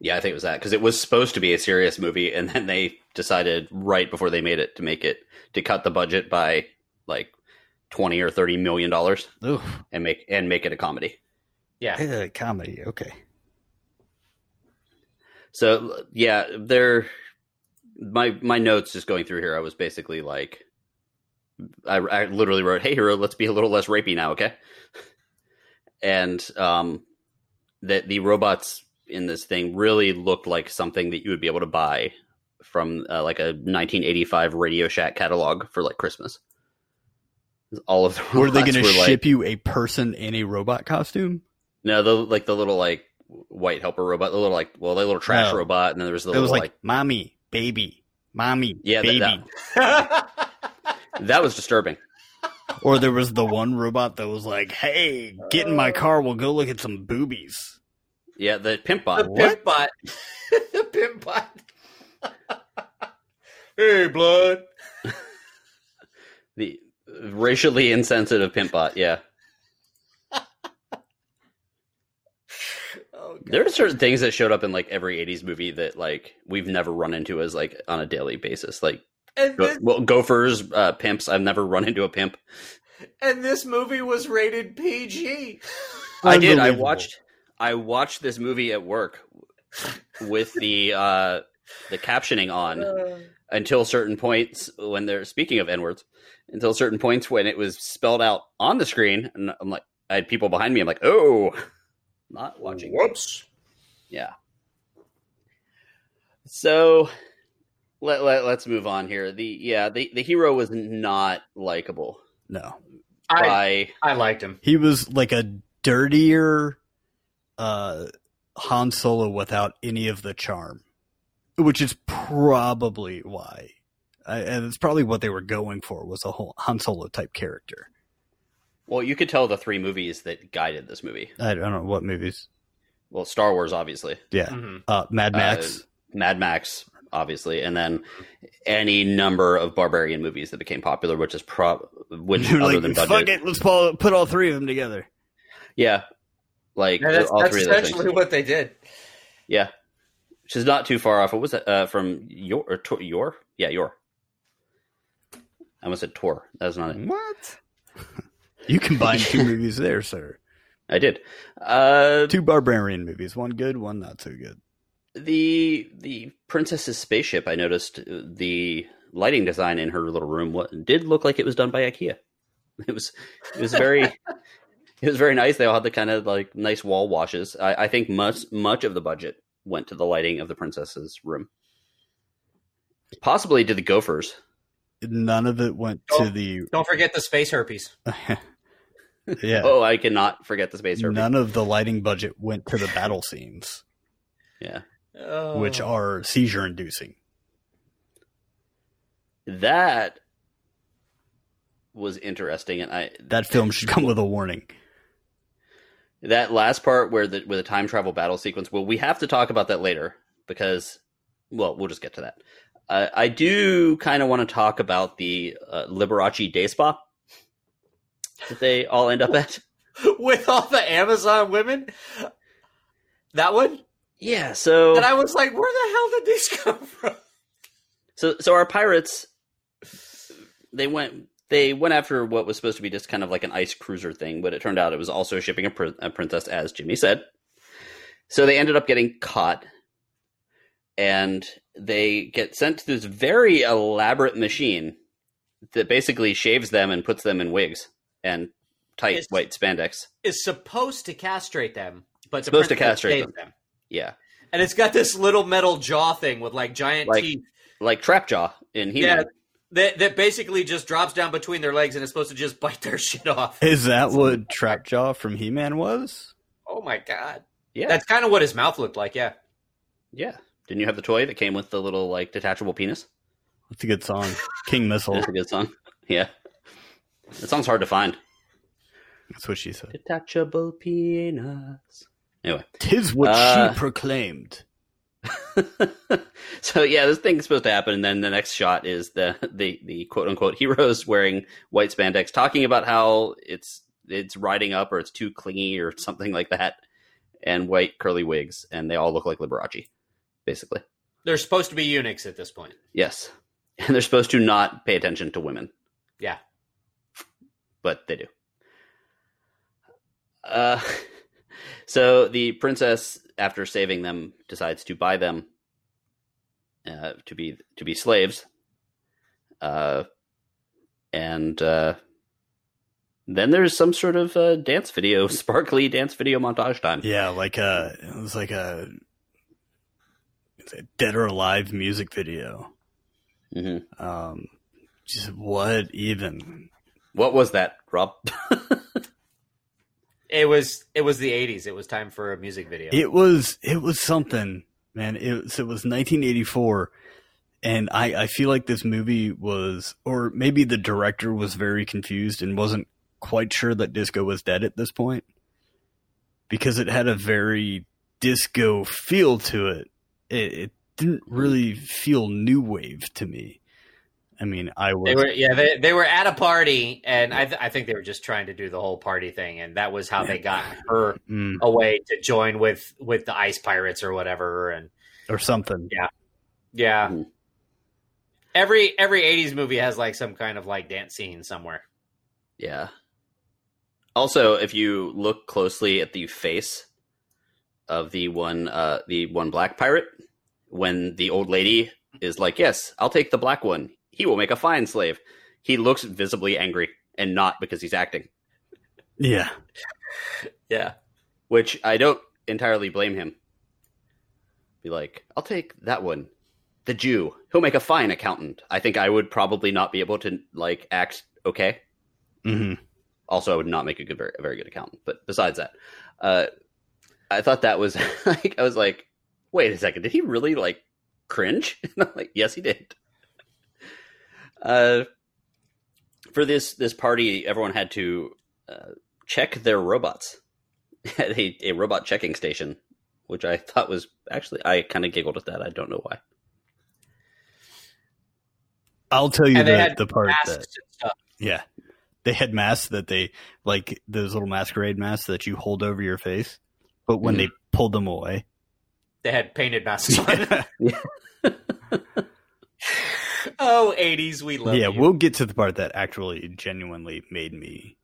A: Yeah, I think it was that because it was supposed to be a serious movie, and then they decided right before they made it to make it to cut the budget by like twenty or thirty million dollars and make and make it a comedy.
C: Yeah.
B: eh, comedy. Okay,
A: So yeah, there. My my notes just going through here. I was basically like, I, I literally wrote, "Hey hero, let's be a little less rapey now, okay?" And um, that the robots in this thing really looked like something that you would be able to buy from uh, like a 1985 Radio Shack catalog for like Christmas. All of the
B: were they going to
A: were, like-
B: ship you a person in a robot costume?
A: No, the like the little like white helper robot, the little like well, the little trash
B: No.
A: robot, and then there was the
B: It
A: little
B: was
A: like
B: like, mommy, baby, mommy,
A: Yeah,
B: baby.
A: that- That was disturbing.
B: Or there was the one robot that was like, "Hey, get in my oh. car. We'll go look at some boobies."
A: Yeah, the pimp bot.
E: the
A: bot.
B: What?
E: pimp bot. the pimp bot. hey, blood.
A: The racially insensitive pimp bot. Yeah.
E: Oh, God.
A: There are certain things that showed up in like every '80s movie that like we've never run into as like on a daily basis. Like,
E: And
A: go-
E: this,
A: well, gophers, uh, pimps. I've never run into a pimp.
E: and this movie was rated PG.
A: I did. I watched. I watched this movie at work with the uh, the captioning on
E: Uh,
A: until certain points when they're speaking of n words. Until certain points when it was spelled out on the screen, and I'm like, I had people behind me. I'm like, oh, not watching.
E: Whoops.
A: Yeah. So let, let let's move on here. The yeah, the the hero was not likable
B: No,
E: I,
A: by
E: I liked him.
B: he was like a dirtier uh, Han Solo without any of the charm, which is probably why. I, and it's probably what they were going for was a whole Han Solo type character.
A: well, you could tell the three movies that guided this movie.
B: I don't know what movies.
A: Well, Star Wars, obviously,
B: Yeah,
E: Mhm.
B: uh, Mad Max.
A: Mad Max, obviously, and then any number of barbarian movies that became popular, which is pro which
B: You're
A: other
B: like,
A: than
B: fuck it, let's pull, put all three of them together.
A: yeah, like
E: Yeah, that's,
A: all
E: that's
A: three of
E: essentially
A: things.
E: what they did.
A: Yeah, which is not too far off. What was that uh, from your or Tor, your? Yeah, your. I almost said tour. That was not it.
B: What? you combined two movies there, sir.
A: I did. Uh,
B: Two barbarian movies, one good, one not so good.
A: The the princess's spaceship. I noticed uh, the lighting design in her little room what, did look like it was done by IKEA. It was it was very it was very nice. They all had the kind of like nice wall washes. I, I think much much of the budget went to the lighting of the princess's room. Possibly to the gophers.
B: None of it went
E: Oh.
B: to the
E: Don't forget the space herpes.
B: yeah.
A: Oh, I cannot forget the space herpes.
B: None of the lighting budget went to the battle scenes,
A: Yeah,
E: Oh.
B: which are seizure inducing.
A: that was interesting, and I
B: That film should come with a warning.
A: that last part where the where the time travel battle sequence. Well, we have to talk about that later because, well, we'll just get to that. Uh, I do kind of want to talk about the uh, Liberace day spa that they all end up at.
E: with all the Amazon women. That one,
A: Yeah, so
E: and I was like, "Where the hell did these come from?"
A: so so our pirates they went they went after what was supposed to be just kind of like an ice cruiser thing, but it turned out it was also shipping a, prin- a princess, as Jimmy said. So they ended up getting caught, and they get sent to this very elaborate machine that basically shaves them and puts them in wigs and tight
E: It's-
A: white spandex.
E: Is supposed to castrate them, but
A: Supposed to castrate
E: saves
A: them. Yeah,
E: And it's got this little metal jaw thing with like giant
A: Like
E: teeth.
A: like trap jaw in he
E: Yeah, that that basically just drops down between their legs and is supposed to just bite their shit off.
B: Is that what Trap Jaw from He Man was?
E: Oh my god,
A: yeah,
E: that's kind of what his mouth looked like. Yeah,
A: yeah. Didn't you have the toy that came with the little like detachable penis?
B: That's a good song. King Missile.
A: That's a good song. Yeah. That song's hard to find.
B: That's what she said.
A: Detachable penis. Anyway.
B: Tis what
A: Uh,
B: she proclaimed.
A: so yeah, this thing's supposed to happen, and then the next shot is the the the quote unquote heroes wearing white spandex, talking about how it's it's riding up or it's too clingy or something like that, and white curly wigs, and they all look like Liberace, basically.
E: they're supposed to be eunuchs at this point.
A: Yes, and they're supposed to not pay attention to women.
E: Yeah.
A: but they do. Uh, so the princess, after saving them, decides to buy them uh, to be to be slaves. Uh, and uh, then there's some sort of uh, dance video, sparkly dance video montage time.
B: Yeah, like a it was like a, a dead or alive music video.
A: hmm
B: Um, just what even?
A: What was that, Rob?
E: It was it was the '80s. It was time for a music video.
B: It was it was something, man. It was it was 1984, and I, I feel like this movie was, or maybe the director was very confused and wasn't quite sure that disco was dead at this point because it had a very disco feel to it. It, it didn't really feel new wave to me. I mean, I was
C: They were yeah they, they were at a party and I th- I think they were just trying to do the whole party thing and that was how they got her
B: mm,
C: away to join with with the ice pirates or whatever and
B: or something.
C: yeah
A: Mhm.
C: every every 80s movie has like some kind of like dance scene somewhere
A: Yeah. Also, if you look closely at the face of the one uh the one black pirate, when the old lady is like, Yes, I'll take the black one. He will make a fine slave. He looks visibly angry and not because he's acting.
B: Yeah.
C: yeah
A: Which I don't entirely blame him. Be like, I'll take that one. The Jew. He'll make a fine accountant. I think I would probably not be able to like act okay.
B: hmm
A: Also, I would not make a good, very, a very good accountant. But besides that, uh, I thought that was like I was like, wait a second, did he really like cringe? And I'm like, yes, he did. Uh, for this this party, everyone had to uh, check their robots at a, a robot checking station, which I thought was actually I kind of giggled at that. I don't know why.
B: I'll tell you
C: and
B: the, the part that Yeah. They had masks that they like those little masquerade masks that you hold over your face, but when
A: Mhm.
B: they pulled them away,
C: they had painted masks on oh 80s we love
B: yeah,
C: you.
B: we'll get to the part that actually genuinely made me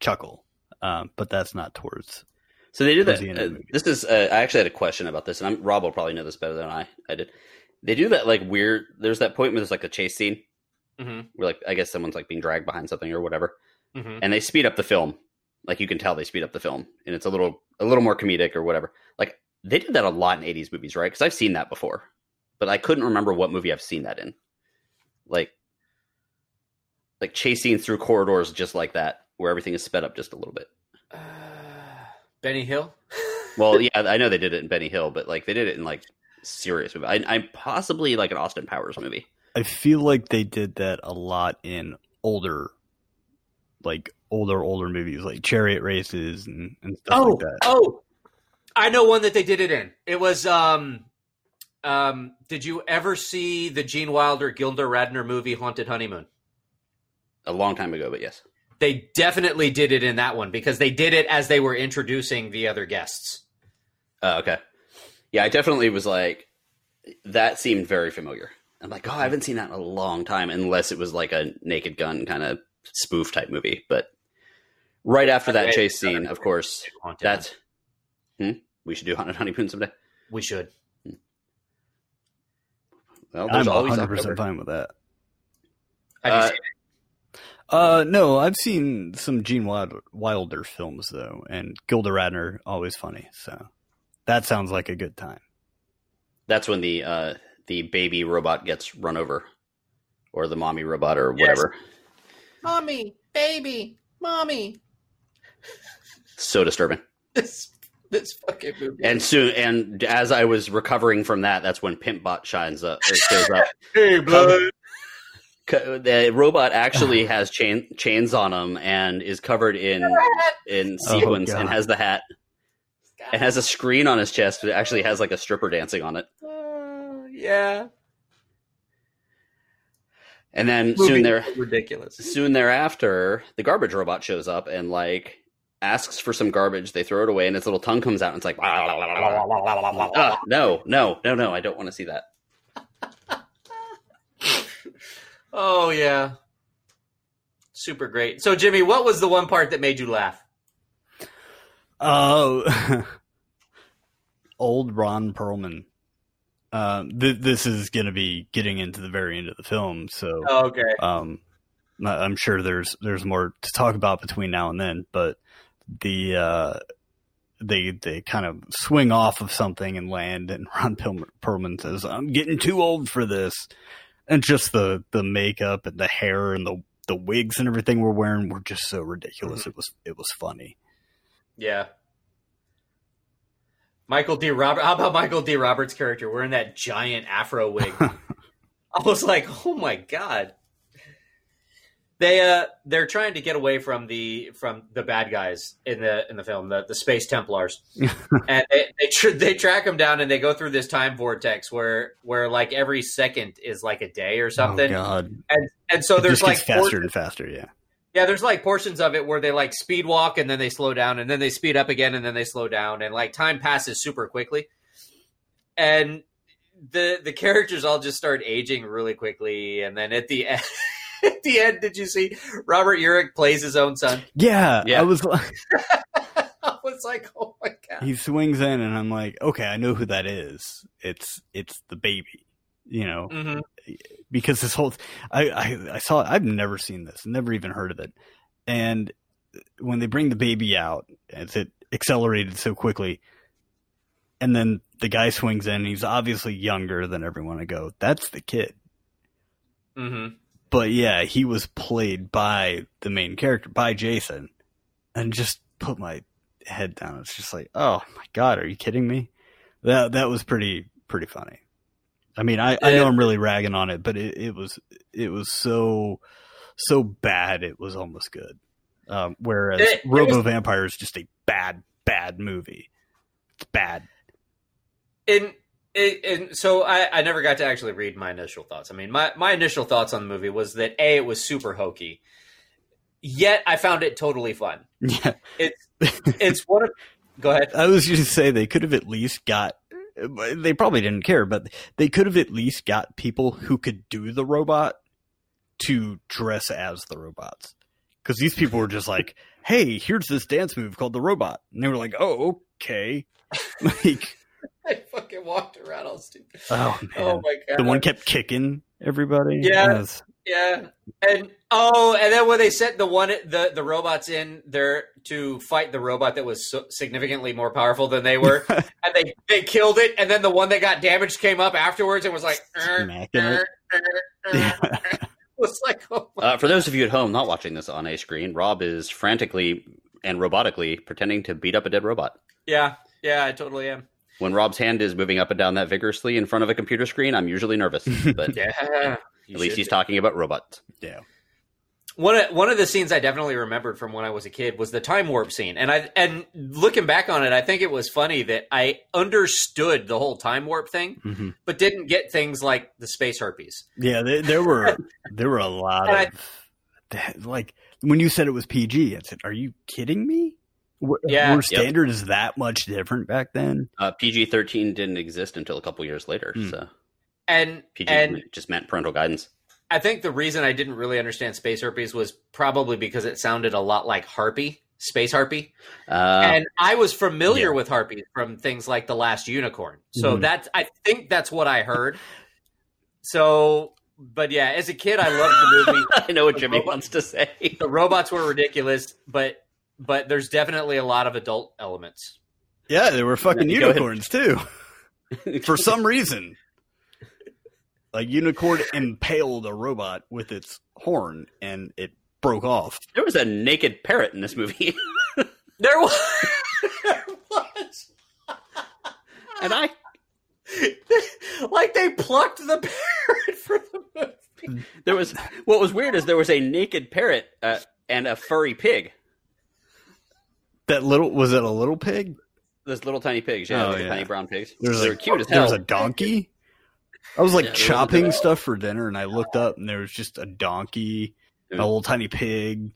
B: chuckle. Um, but that's not towards.
A: So they do that.
B: the end of the
A: Uh, this is. Uh, I actually had a question about this, and I'm, Rob will probably know this better than I. I did. They do that like weird. There's that point where there's like a chase scene
C: Mhm,
A: where like I guess someone's like being dragged behind something or whatever,
C: mhm.
A: and they speed up the film. Like you can tell they speed up the film, and it's a little a little more comedic or whatever. Like they did that a lot in '80s movies, right? Because I've seen that before, but I couldn't remember what movie I've seen that in. Like, like chase scenes through corridors just like that, where everything is sped up just a little bit.
C: Uh, benny hill
A: Well, yeah, I know they did it in Benny Hill, but like they did it in like serious movie. I, I possibly like an Austin Powers movie.
B: I feel like they did that a lot in older, like older older movies, like Chariot Races and, and stuff
C: oh
B: like that.
C: oh i know one that they did it in it was um um did you ever see the gene wilder gilda radner movie haunted honeymoon
A: A long time ago, but yes.
C: they definitely did it in that one because they did it as they were introducing the other guests
A: Uh, okay. Yeah, I definitely was like that seemed very familiar. I'm like, oh, I haven't seen that in a long time, unless it was like a Naked Gun kind of spoof type movie. But right after that chase scene, of course, that's hmm? we should do Haunted Honeymoon someday.
C: we should
A: Well, there's
B: I'm
A: always
B: 100
A: October.
B: percent fine with that.
C: Have you
A: Uh,
C: seen it?
B: Uh, no, I've seen some Gene Wilder, Wilder films though, and Gilda Radner always funny. So that sounds like a good time.
A: That's when the uh, the baby robot gets run over, or the mommy robot, or
C: Yes.
A: whatever.
C: mommy baby mommy
A: So disturbing.
C: this this fucking movie
A: And soon, and as I was recovering from that, that's when Pimpbot shines up. Shows up.
C: hey
A: bud. The robot actually has chain chains on him and is covered in in
B: Oh,
A: sequins
B: God.
A: and has the hat It has a screen on his chest. It actually has like a stripper dancing on it.
C: Uh, yeah
A: And then
C: Movie
A: soon there,
C: is ridiculous
A: soon thereafter, the garbage robot shows up and like asks for some garbage. They throw it away, and its little tongue comes out, and it's like, "Ah, no, no, no, no, I don't want to see that.
C: oh yeah super great so jimmy what was the one part that made you laugh
B: Oh, old Ron Perlman. Um, th- this is going to be getting into the very end of the film, so
C: oh, okay
B: um, I- I'm sure there's there's more to talk about between now and then. But the uh, they they kind of swing off of something and land, and Ron Perlman says, "I'm getting too old for this," and just the the makeup and the hair and the the wigs and everything we're wearing were just so ridiculous. It was it was funny.
C: Yeah. Michael D. Robert. How about Michael D. Roberts' character wearing that giant afro wig? I was like, oh my god. They uh they're trying to get away from the from the bad guys in the in the film the the space Templars, and they they, tr- they track them down and they go through this time vortex where where like every second is like a day or something,
B: Oh god.
C: and and so
B: It
C: there's like
B: gets faster
C: portions-
B: and faster. Yeah.
C: yeah, there's like portions of it where they like speed walk and then they slow down and then they speed up again and then they slow down and like time passes super quickly. And the the characters all just start aging really quickly and then at the end at the end did you see Robert Urich plays his own son?
B: Yeah.
A: Yeah.
B: I was like,
C: I was like, "Oh my god."
B: he swings in, and I'm like, okay, I know who that is. It's it's the baby. You know,
C: Mhm.
B: because this whole I, I I saw I've never seen this, never even heard of it, and when they bring the baby out, as it accelerated so quickly, and then the guy swings in, he's obviously younger than everyone. I go, that's the kid,
C: Mhm.
B: But yeah, he was played by the main character by Jason, and just put my head down. It's just like, oh my god, are you kidding me? That that was pretty pretty funny. I mean, I, I know I'm really ragging on it, but it, it was it was so so bad it was almost good. Um, whereas
C: It- it
B: Robo
C: was-
B: Vampire is just a bad bad movie. It's bad.
C: And, and and so I, I never got to actually read my initial thoughts. I mean, my, my initial thoughts on the movie was that A, it was super hokey. Yet I found it totally fun.
B: Yeah,
C: It's it's one of go ahead.
B: I was just to say they could have at least got. They probably didn't care, but they could have at least got people who could do the robot to dress as the robots. Because these people were just like, "Hey, here's this dance move called the robot," and they were like, "Oh, okay." like,
C: I fucking walked around all stupid.
B: oh man,
C: Oh my god.
B: the one kept kicking everybody.
C: Yeah.
B: It was-
C: Yeah. And oh, and then when they sent the one the the robots in there to fight the robot that was so significantly more powerful than they were, and they they killed it, and then the one that got damaged came up afterwards and was like, "Er, er, er, er." Was like, oh
A: Uh, for those of you at home not watching this on a screen, Rob is frantically and robotically pretending to beat up a dead robot.
C: yeah, yeah, I totally am.
A: When Rob's hand is moving up and down that vigorously in front of a computer screen, I'm usually nervous. But
C: Yeah,
A: at least he's talking about robots.
B: yeah.
C: one of, one of the scenes I definitely remembered from when I was a kid was the time warp scene, and I and looking back on it, I think it was funny that I understood the whole time warp thing,
B: Mhm.
C: but didn't get things like the space herpes.
B: Yeah, there, there were there were a lot
C: And I-
B: of that, like when you said it was PG. I said, "Are you kidding me?" Were,
C: Yeah.
B: were standards that much different back then?
A: Uh, PG 13 didn't exist until a couple years later.
B: Hmm.
A: So
C: And
A: PG
C: and
A: just meant parental guidance.
C: I think the reason I didn't really understand space herpes was probably because it sounded a lot like harpy, space harpy,
A: Uh,
C: and I was familiar
B: yeah.
C: with harpies from things like the Last Unicorn. So
B: Mhm.
C: that's I think that's what I heard. So, but yeah, as a kid, I loved the movie.
A: I know what Jimmy wants to say.
C: the robots were ridiculous, but but there's definitely a lot of adult elements.
B: Yeah, there were fucking
A: Yeah,
B: unicorns too. For some reason, a unicorn impaled a robot with its horn, and it broke off.
A: There was a naked parrot in this movie,
C: There was, there was,
A: and I
C: like they plucked the parrot from the movie.
A: there was what was weird is there was a naked parrot uh, and a furry pig.
B: That little was it a little pig?
A: Those little tiny pigs, yeah,
B: Oh, yeah.
A: tiny brown pigs.
B: There's
A: they were cute as hell.
B: There was a donkey. I was like
A: Yeah, there was
B: chopping stuff for dinner, and I looked up, and there was just a donkey, a little tiny pig,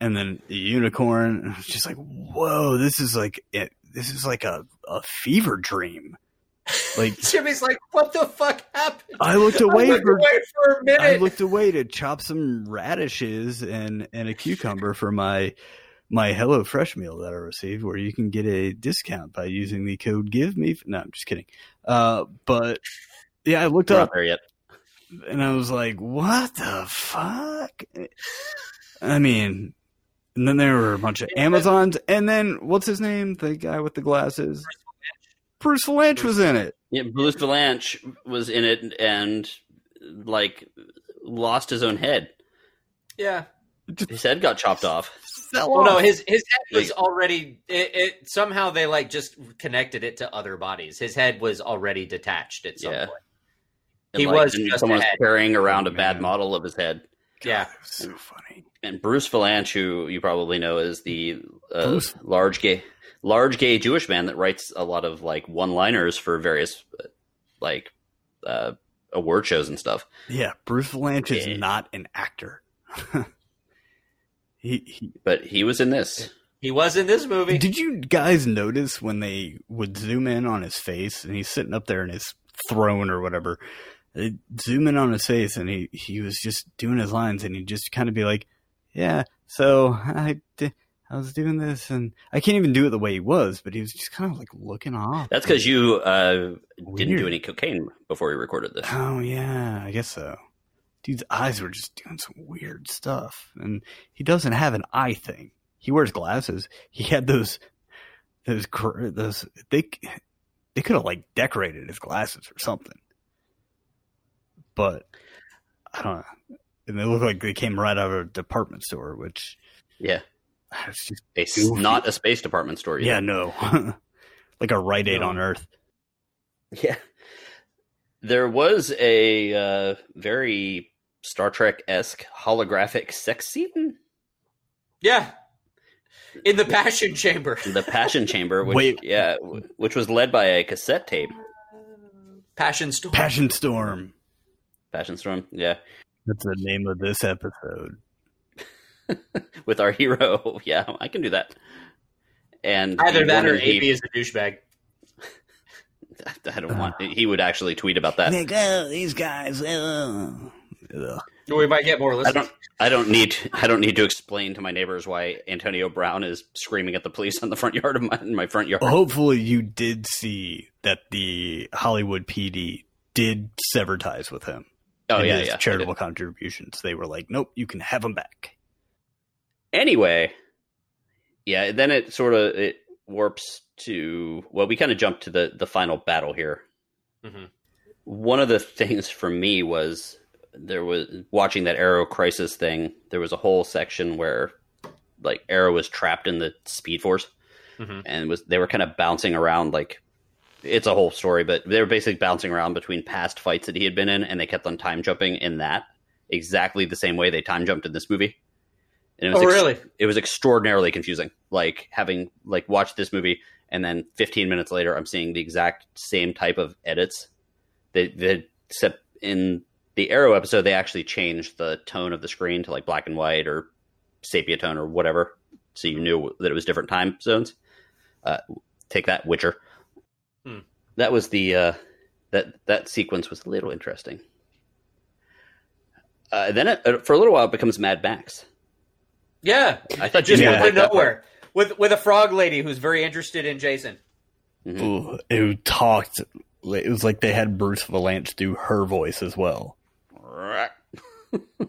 B: and then a unicorn. And I was just like, "Whoa, this is like it, this is like a, a fever dream." Like
C: Jimmy's like, "What the fuck happened?"
B: I looked
C: I
B: away
C: looked
B: for
C: away for a minute.
B: I looked away to chop some radishes and and a cucumber for my my Hello Fresh meal that I received, where you can get a discount by using the code Give Me. No, I'm just kidding. Uh, but yeah, I looked
A: We're
B: up
A: there yet.
B: and I was like, "What the fuck?" I mean, and then there were a bunch of Amazons, and then what's his name? The guy with the glasses. Bruce Vilanch was in it.
A: Yeah, Bruce Vilanch was in it and like lost his own head.
C: yeah.
A: His head got chopped off.
B: Fell
C: Well, no, his his head was already. It, it somehow they like just connected it to other bodies. His head was already detached at some
A: Yeah.
C: point.
A: And,
C: He
A: like,
C: was
A: and
C: just
A: someone was carrying around a bad
B: man.
A: model of his head.
C: Yeah.
B: so funny.
A: And Bruce Vilanch, who you probably know is the uh, large gay, large gay Jewish man that writes a lot of like one-liners for various uh, like uh, award shows and stuff.
B: Yeah, Bruce Vilanch is not an actor. he, he
A: But he was in this.
C: He was in this movie.
B: Did you guys notice when they would zoom in on his face and he's sitting up there in his throne or whatever? They zoom in on his face and he, he was just doing his lines and he'd just kind of be like, Yeah, so I, di- I was doing this and I can't even do it the way he was, but he was just kind of like looking off.
A: That's because you uh, didn't do any cocaine before we recorded this.
B: Oh, yeah, I guess so. Dude's eyes were just doing some weird stuff. And he doesn't have an eye thing. He wears glasses. He had those, those, those, they, they could have like decorated his glasses or something. But I don't know. And they look like they came right out of a department store, which
A: Yeah,
B: it's just,
A: a, s-
B: Goofy.
A: not a space department store. either.
B: yeah, no. like a Rite Aid
A: No.
B: on Earth.
A: Yeah. There was a uh, very Star Trek esque holographic sex scene.
C: Yeah. In the passion chamber.
A: The Passion Chamber, which
B: Wait.
A: yeah, which was led by a cassette tape.
C: Passion storm.
B: Passion Storm.
A: Passion Storm, yeah,
B: That's the name of this episode.
A: with our hero. Yeah, I can do that. And
C: Either that or
A: woman he-
C: AB is a douchebag.
A: I don't want. He would actually tweet about that.
B: Like, oh, these guys. Oh. Ugh.
C: We might get more
A: I
C: listeners.
A: don't. I don't need. I don't need to explain to my neighbors why Antonio Brown is screaming at the police on the front yard of my in my front yard.
B: Hopefully, you did see that the Hollywood PD did sever ties with him.
A: Oh yeah, yeah.
B: Charitable contributions. They were like, nope, you can have them back.
A: anyway yeah then it sort of it warps to well we kind of jump to the the final battle here
C: Mhm.
A: one of the things for me was there was watching that arrow crisis thing there was a whole section where like arrow was trapped in the speed force
C: Mhm.
A: and was they were kind of bouncing around like it's a whole story but they were basically bouncing around between past fights that he had been in and they kept on time jumping in that exactly the same way they time jumped in this movie and it was
C: Oh,
A: ex-
C: really?
A: it was extraordinarily confusing. Like having like watched this movie and then 15 minutes later, I'm seeing the exact same type of edits. They, they except in the Arrow episode, they actually changed the tone of the screen to like black and white or sepia tone or whatever, so you knew that it was different time zones. Uh, take that, Witcher.
C: Hmm.
A: That was the uh, that that sequence was a little interesting. Uh, then it, uh, for a little while, it becomes Mad Max.
C: Yeah.
A: I thought
C: Just
A: you
B: Yeah.
C: out of nowhere. With with a frog lady who's very interested in Jason.
A: Mhm.
B: Ooh, who talked. It was like they had Bruce Vilanch do her voice as well.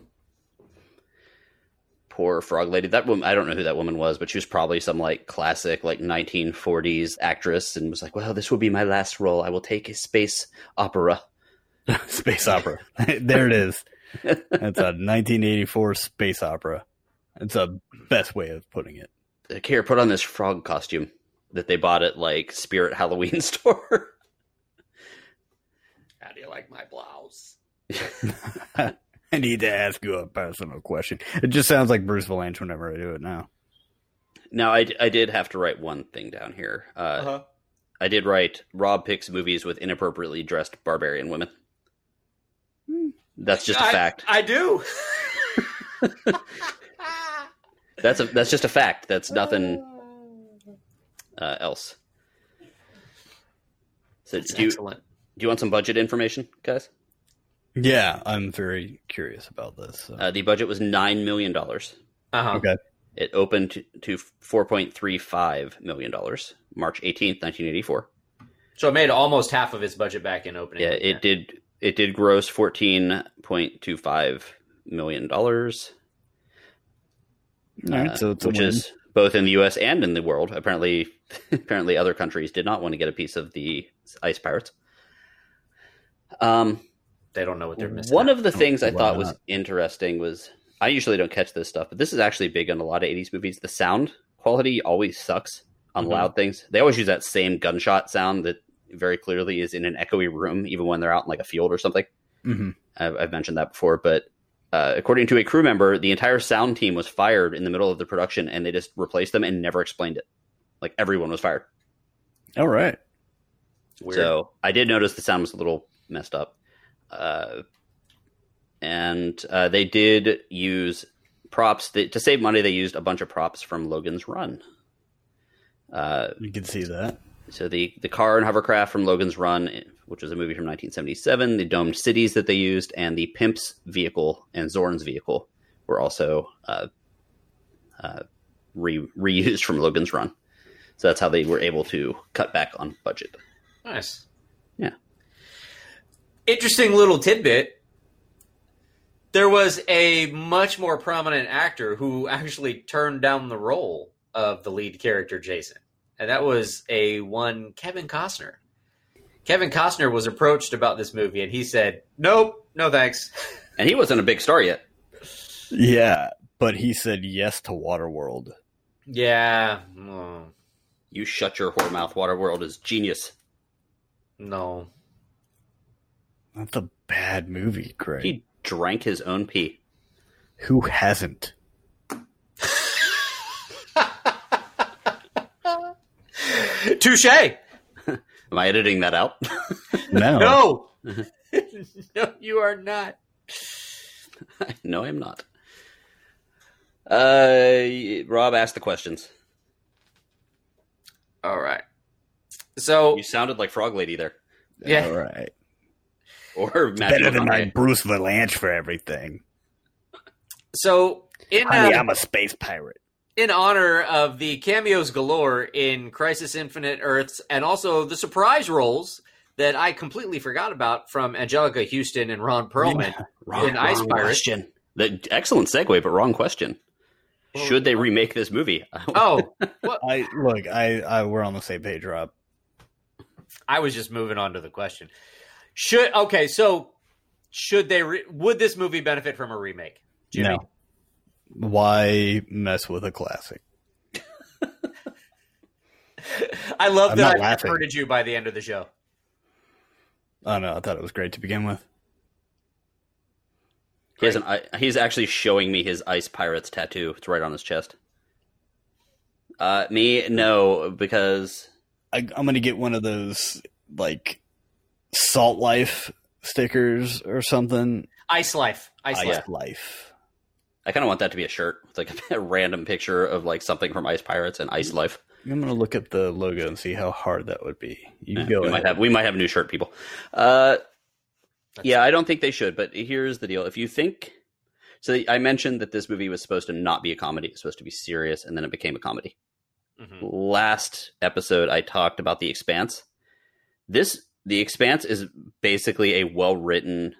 A: Poor frog lady. That woman, I don't know who that woman was, but she was probably some like classic, like 1940s actress and was like, well, this will be my last role. I will take a space opera.
B: space opera. there it is. That's a 1984 space opera. It's a best way of putting it.
A: Like, Here, put on this frog costume that they bought at like Spirit Halloween store.
C: How do you like my blouse?
B: I need to ask you a personal question. It just sounds like Bruce Vilanch whenever I do it now.
A: now, I, I did have to write one thing down here. Uh,
C: Uh-huh.
A: I did write Rob picks movies with inappropriately dressed barbarian women. That's just a
C: I-
A: fact.
C: I do.
A: That's a that's just a fact. That's nothing uh, else. So
C: That's
A: do you, do you want some budget information, guys?
B: Yeah, I'm very curious about this. so.
A: Uh, the budget was nine million dollars.
C: Uh-huh.
B: okay.
A: It opened to, to four point three five million dollars, March eighteenth, nineteen eighty four.
C: So it made almost half of its budget back in opening.
A: Yeah, it did. It did gross fourteen point two five million dollars,
B: All right, so it's a
A: which
B: win.
A: is both in the U.S. and in the world. Apparently, apparently, other countries did not want to get a piece of the ice pirates. Um,
C: They don't know what they're missing.
A: One of the things I thought was
B: not?
A: interesting was I usually don't catch this stuff, but this is actually big on a lot of 80s movies. The sound quality always sucks on
C: Mhm.
A: loud things. They always use that same gunshot sound that very clearly is in an echoey room, even when they're out in like a field or something.
B: Mhm.
A: I've, I've mentioned that before, but uh, according to a crew member, the entire sound team was fired in the middle of the production, and they just replaced them and never explained it. Like everyone was fired.
B: All right.
C: Weird.
A: So I did notice the sound was a little messed up. Uh, and uh, they did use props that, to save money. They used a bunch of props from Logan's Run. Uh,
B: You can see that.
A: so the the car and hovercraft from Logan's Run, which was a movie from 1977, the domed cities that they used, and the Pimp's vehicle and Zorn's vehicle were also uh, uh, re- reused from Logan's Run. So that's how they were able to cut back on budget.
C: Nice.
A: Yeah.
C: Interesting little tidbit. There was a much more prominent actor who actually turned down the role of the lead character Jason, and that was a one Kevin Costner. Kevin Costner was approached about this movie, and he said, "Nope, no thanks."
A: And he wasn't a big star yet.
B: Yeah, but he said yes to Waterworld.
C: yeah,
A: You shut your whore mouth. Waterworld is genius.
C: no.
B: That's a bad movie, Craig.
A: He drank his own pee.
B: Who hasn't?
C: Touche.
A: Am I editing that out?
B: No.
C: No, no, you are not.
A: no, I'm not. Uh, Rob asked the questions.
C: All right. So
A: You sounded like Frog Lady there,
C: yeah,
B: All right.
A: Or Matthew
B: Better than my Bruce Vilanch for everything.
C: so in
B: Honey,
C: uh,
B: I'm a space pirate.
C: in honor of the cameos galore in Crisis Infinite Earths and also the surprise roles that I completely forgot about from Anjelica Huston and Ron Perlman.
A: Wrong,
C: in Ice
A: wrong
C: Pirates.
A: question. The, excellent segue, but wrong question. Should they remake this movie?
C: Oh, well,
B: I look. I, I we're on the same page, Rob.
C: I was just moving on to the question. Should okay, so should they re- would this movie benefit from a remake? Jimmy?
B: No. Why mess with a classic?
C: I love
B: I'm
C: that I
B: laughing.
C: converted you by the end of the show.
B: Oh no, I thought it was great to begin with.
A: He has an, I, he's actually showing me his Ice Pirates tattoo. It's right on his chest. Uh, me, no, because
B: I, I'm gonna get one of those like Salt Life stickers or something.
C: Ice Life. Ice
B: Ice
C: Life.
B: Life.
A: I kind of want that to be a shirt. It's like a random picture of like something from Ice Pirates and Ice Life.
B: I'm gonna look at the logo and see how hard that would be. You
A: Yeah,
B: go
A: we
B: ahead.
A: might have we might have new shirt people. Uh, yeah, I don't think they should. But here's the deal: if you think so, I mentioned that this movie was supposed to not be a comedy; it was supposed to be serious, and then it became a comedy.
C: Mhm.
A: Last episode, I talked about The Expanse. This The Expanse is basically a well written,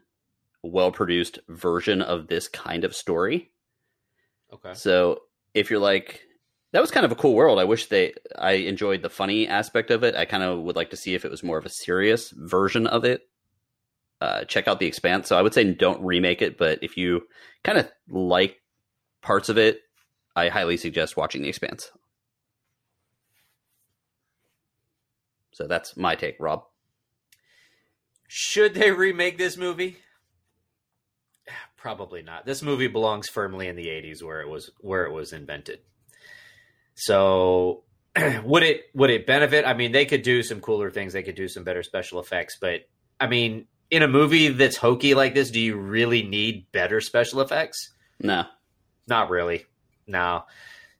A: well produced version of this kind of story.
C: Okay.
A: So if you're like, that was kind of a cool world. I wish they, I enjoyed the funny aspect of it. I kind of would like to see if it was more of a serious version of it. Uh, check out The Expanse. So I would say don't remake it, but if you kind of like parts of it, I highly suggest watching The Expanse. So that's my take, Rob.
C: Should they remake this movie? Probably not. This movie belongs firmly in the 80s where it was where it was invented. So would it would it benefit? I mean, they could do some cooler things, they could do some better special effects, but I mean, in a movie that's hokey like this, do you really need better special effects?
A: No.
C: Not really. No.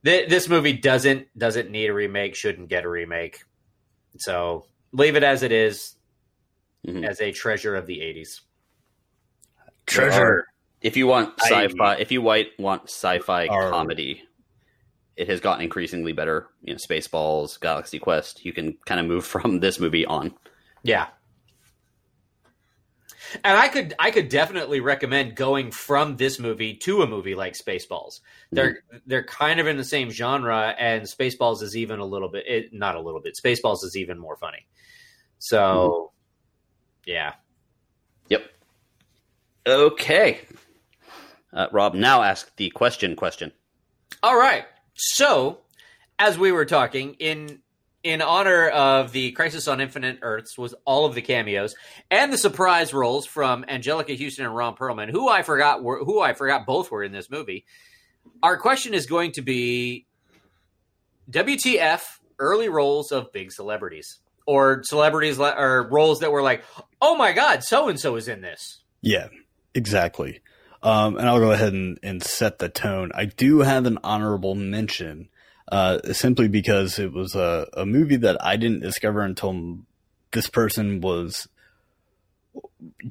C: Th- this movie doesn't doesn't need a remake, shouldn't get a remake. So, leave it as it is
A: Mhm.
C: as a treasure of the 80s.
B: Treasure.
A: If you want sci-fi, if you white want sci-fi
B: Are-
A: comedy, it has gotten increasingly better. You know, Spaceballs, Galaxy Quest. You can kind of move from this movie on.
C: Yeah. And I could I could definitely recommend going from this movie to a movie like Spaceballs. They're they're kind of in the same genre, and Spaceballs is even a little bit it, not a little bit. Spaceballs is even more funny. So, yeah.
A: Yep. Okay. Uh, Rob, now ask the question. Question.
C: All right. So, as we were talking in in honor of the Crisis on Infinite Earths was all of the cameos and the surprise roles from Anjelica Huston and Ron Perlman, who I forgot were who I forgot both were in this movie. Our question is going to be WTF early roles of big celebrities or celebrities le- or roles that were like, "Oh my god, so and so is in this."
B: Yeah, exactly. Um, and I'll go ahead and, and set the tone. I do have an honorable mention, uh, simply because it was a, a movie that I didn't discover until this person was,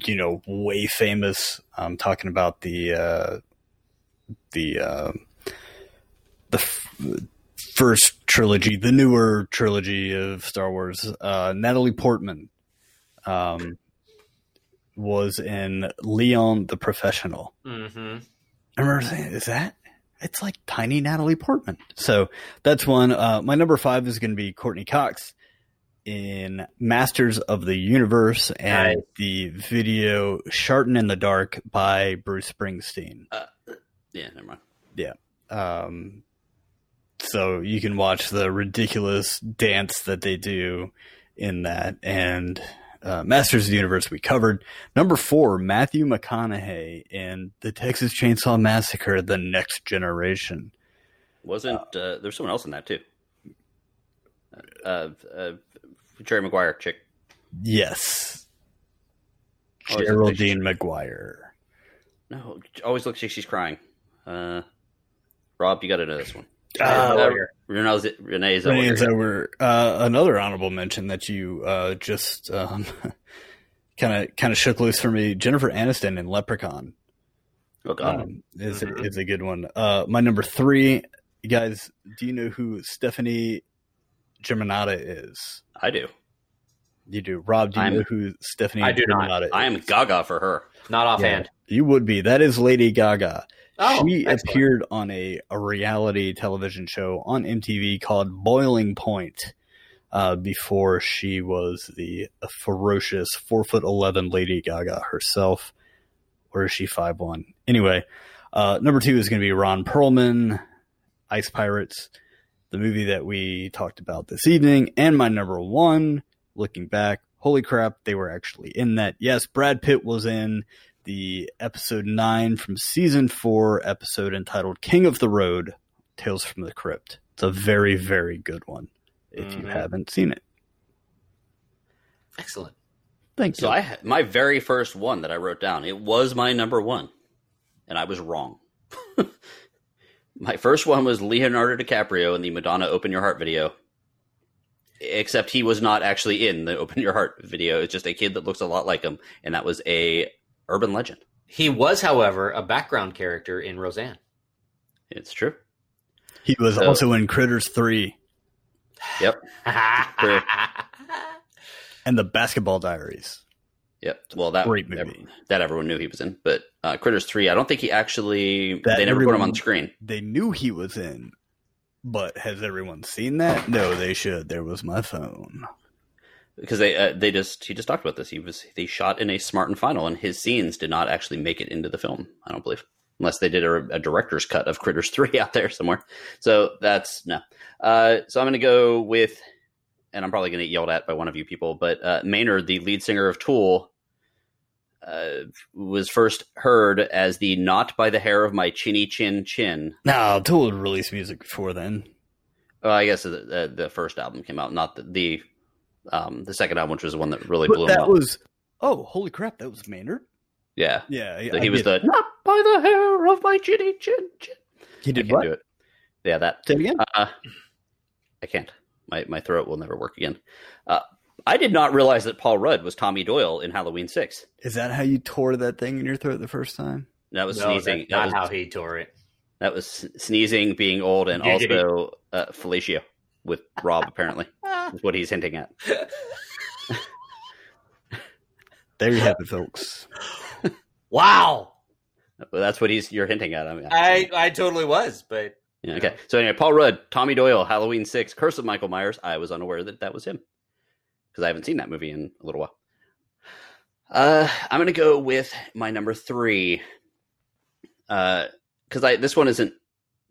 B: you know, way famous. I'm talking about the, uh, the, uh, the first trilogy, the newer trilogy of Star Wars. Uh, Natalie Portman, um, was in Leon the Professional.
C: Mm-hmm.
B: I remember saying, "Is that?" It's like tiny Natalie Portman. So that's one. Uh, my number five is going to be Courteney Cox in Masters of the Universe and the video "Shartin in the Dark" by Bruce Springsteen.
A: Yeah, never mind.
B: Um, so you can watch the ridiculous dance that they do in that. And uh, Masters of the Universe we covered. Number four, Matthew McConaughey in the Texas Chainsaw Massacre: The Next Generation.
A: Wasn't uh, there's someone else in that too? Uh, uh, Jerry Maguire chick.
B: Yes,
A: Oh,
B: Geraldine McGuire.
A: No, always looks like she's crying. Uh, Rob, you got to know this one.
B: Uh,
A: Uh, Renee, Renee Zellweger.
B: Renee Zellweger. Uh, another honorable mention that you uh, just kind of kind of shook loose for me. Jennifer Aniston in Leprechaun.
A: Oh God,
B: um, is
C: Mhm.
B: is a good one. Uh, my number three, guys. Do you know who Stefani Germanotta is?
A: I do.
B: You do, Rob. Do you
A: I'm-
B: know who Stephanie
C: I do not.
B: Is?
A: I am Gaga for her.
C: Not offhand.
B: You would be. That is Lady Gaga.
C: Oh,
B: she
C: excellent.
B: appeared on a, a reality television show on MTV called Boiling Point uh, before she was the ferocious four foot eleven Lady Gaga herself. Or is she five one? Anyway, uh, number two is going to be Ron Perlman, Ice Pirates, the movie that we talked about this evening, and my number one. Looking back, holy crap, they were actually in that. Yes, Brad Pitt was in the episode nine from season four episode entitled King of the Road Tales from the Crypt. It's a very, very good one if you
C: Mhm.
B: haven't seen it.
C: Excellent.
B: Thank
A: So
B: you.
A: I had my very first one that I wrote down. It was my number one, and I was wrong. my first one was Leonardo DiCaprio in the Madonna "Open Your Heart" video. Except he was not actually in the "Open Your Heart" video. It's just a kid that looks a lot like him, and that was a urban legend.
C: He was, however, a background character in Roseanne.
A: It's true.
B: he was
A: so-
B: also in Critters 3
A: Yep.
B: and The Basketball Diaries.
A: Yep. Well, that
B: Great movie.
A: that everyone knew he was in, but uh, Critters Three, I don't think he actually.
B: That
A: they never put him
B: everyone-
A: on screen.
B: They knew he was in, but has everyone seen that? No, they should. There was my phone.
A: Because they uh, they just he just talked about this. He was they shot in a Smart and Final, and his scenes did not actually make it into the film. I don't believe, unless they did a, a director's cut of Critters Three out there somewhere. So that's no. Uh, so I'm going to go with, and I'm probably going to get yelled at by one of you people, but uh, Maynard, the lead singer of Tool. Uh, was first heard as the "Not by the Hair of My Chinny Chin Chin."
B: No, Tool released music before then.
A: Well, I guess the, the, the first album came out, not the, the um the second album, which was the one that really
B: But
A: blew him
B: that
A: up.
B: was, oh, holy crap, that was Maynard?
A: yeah,
B: Yeah. I-
A: So
B: I
A: he was
B: get-
A: the not by the hair of my chinny chin chin.
B: He did what?
A: do it. Yeah, that.
B: Say it again?
A: Uh, I can't. My my throat will never work again. Uh, I did not realize that Paul Rudd was Tommy Doyle in Halloween Six.
B: Is that how you tore that thing in your throat the first time?
A: That was
C: No,
A: sneezing.
C: that's
A: That
C: not
A: was,
C: how he tore it.
A: that was sneezing, being old, and also uh, fellatio with Rob. Apparently, is what he's hinting at.
B: There you have it, folks.
C: Wow.
A: But that's what he's you're hinting at. I, mean,
C: I I totally was, but
A: Yeah, okay. So anyway, Paul Rudd, Tommy Doyle, Halloween Six, Curse of Michael Myers. I was unaware that that was him because I haven't seen that movie in a little while. Uh, I'm gonna go with my number three. Uh, because I this one isn't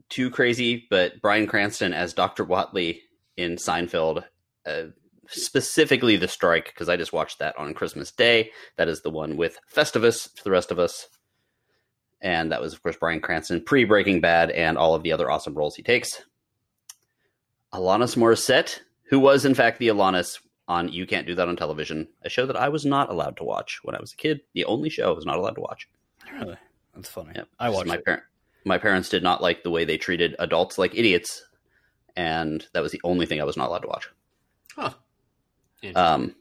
A: too crazy, but Bryan Cranston as Doctor Whatley in Seinfeld uh, specifically the strike because I just watched that on Christmas Day. That is the one with Festivus for the rest of us, and that was of course Bryan Cranston pre Breaking Bad and all of the other awesome roles he takes. Alanis Morissette, who was in fact the Alanis on You Can't Do That on Television, a show that I was not allowed to watch when I was a kid. The only show I was not allowed to watch.
B: Really, that's funny.
A: Yep.
B: I watched
A: my
B: it.
A: parent. My parents did not like the way they treated adults like idiots, and that was the only thing I was not allowed to watch.
C: Huh.
A: Um,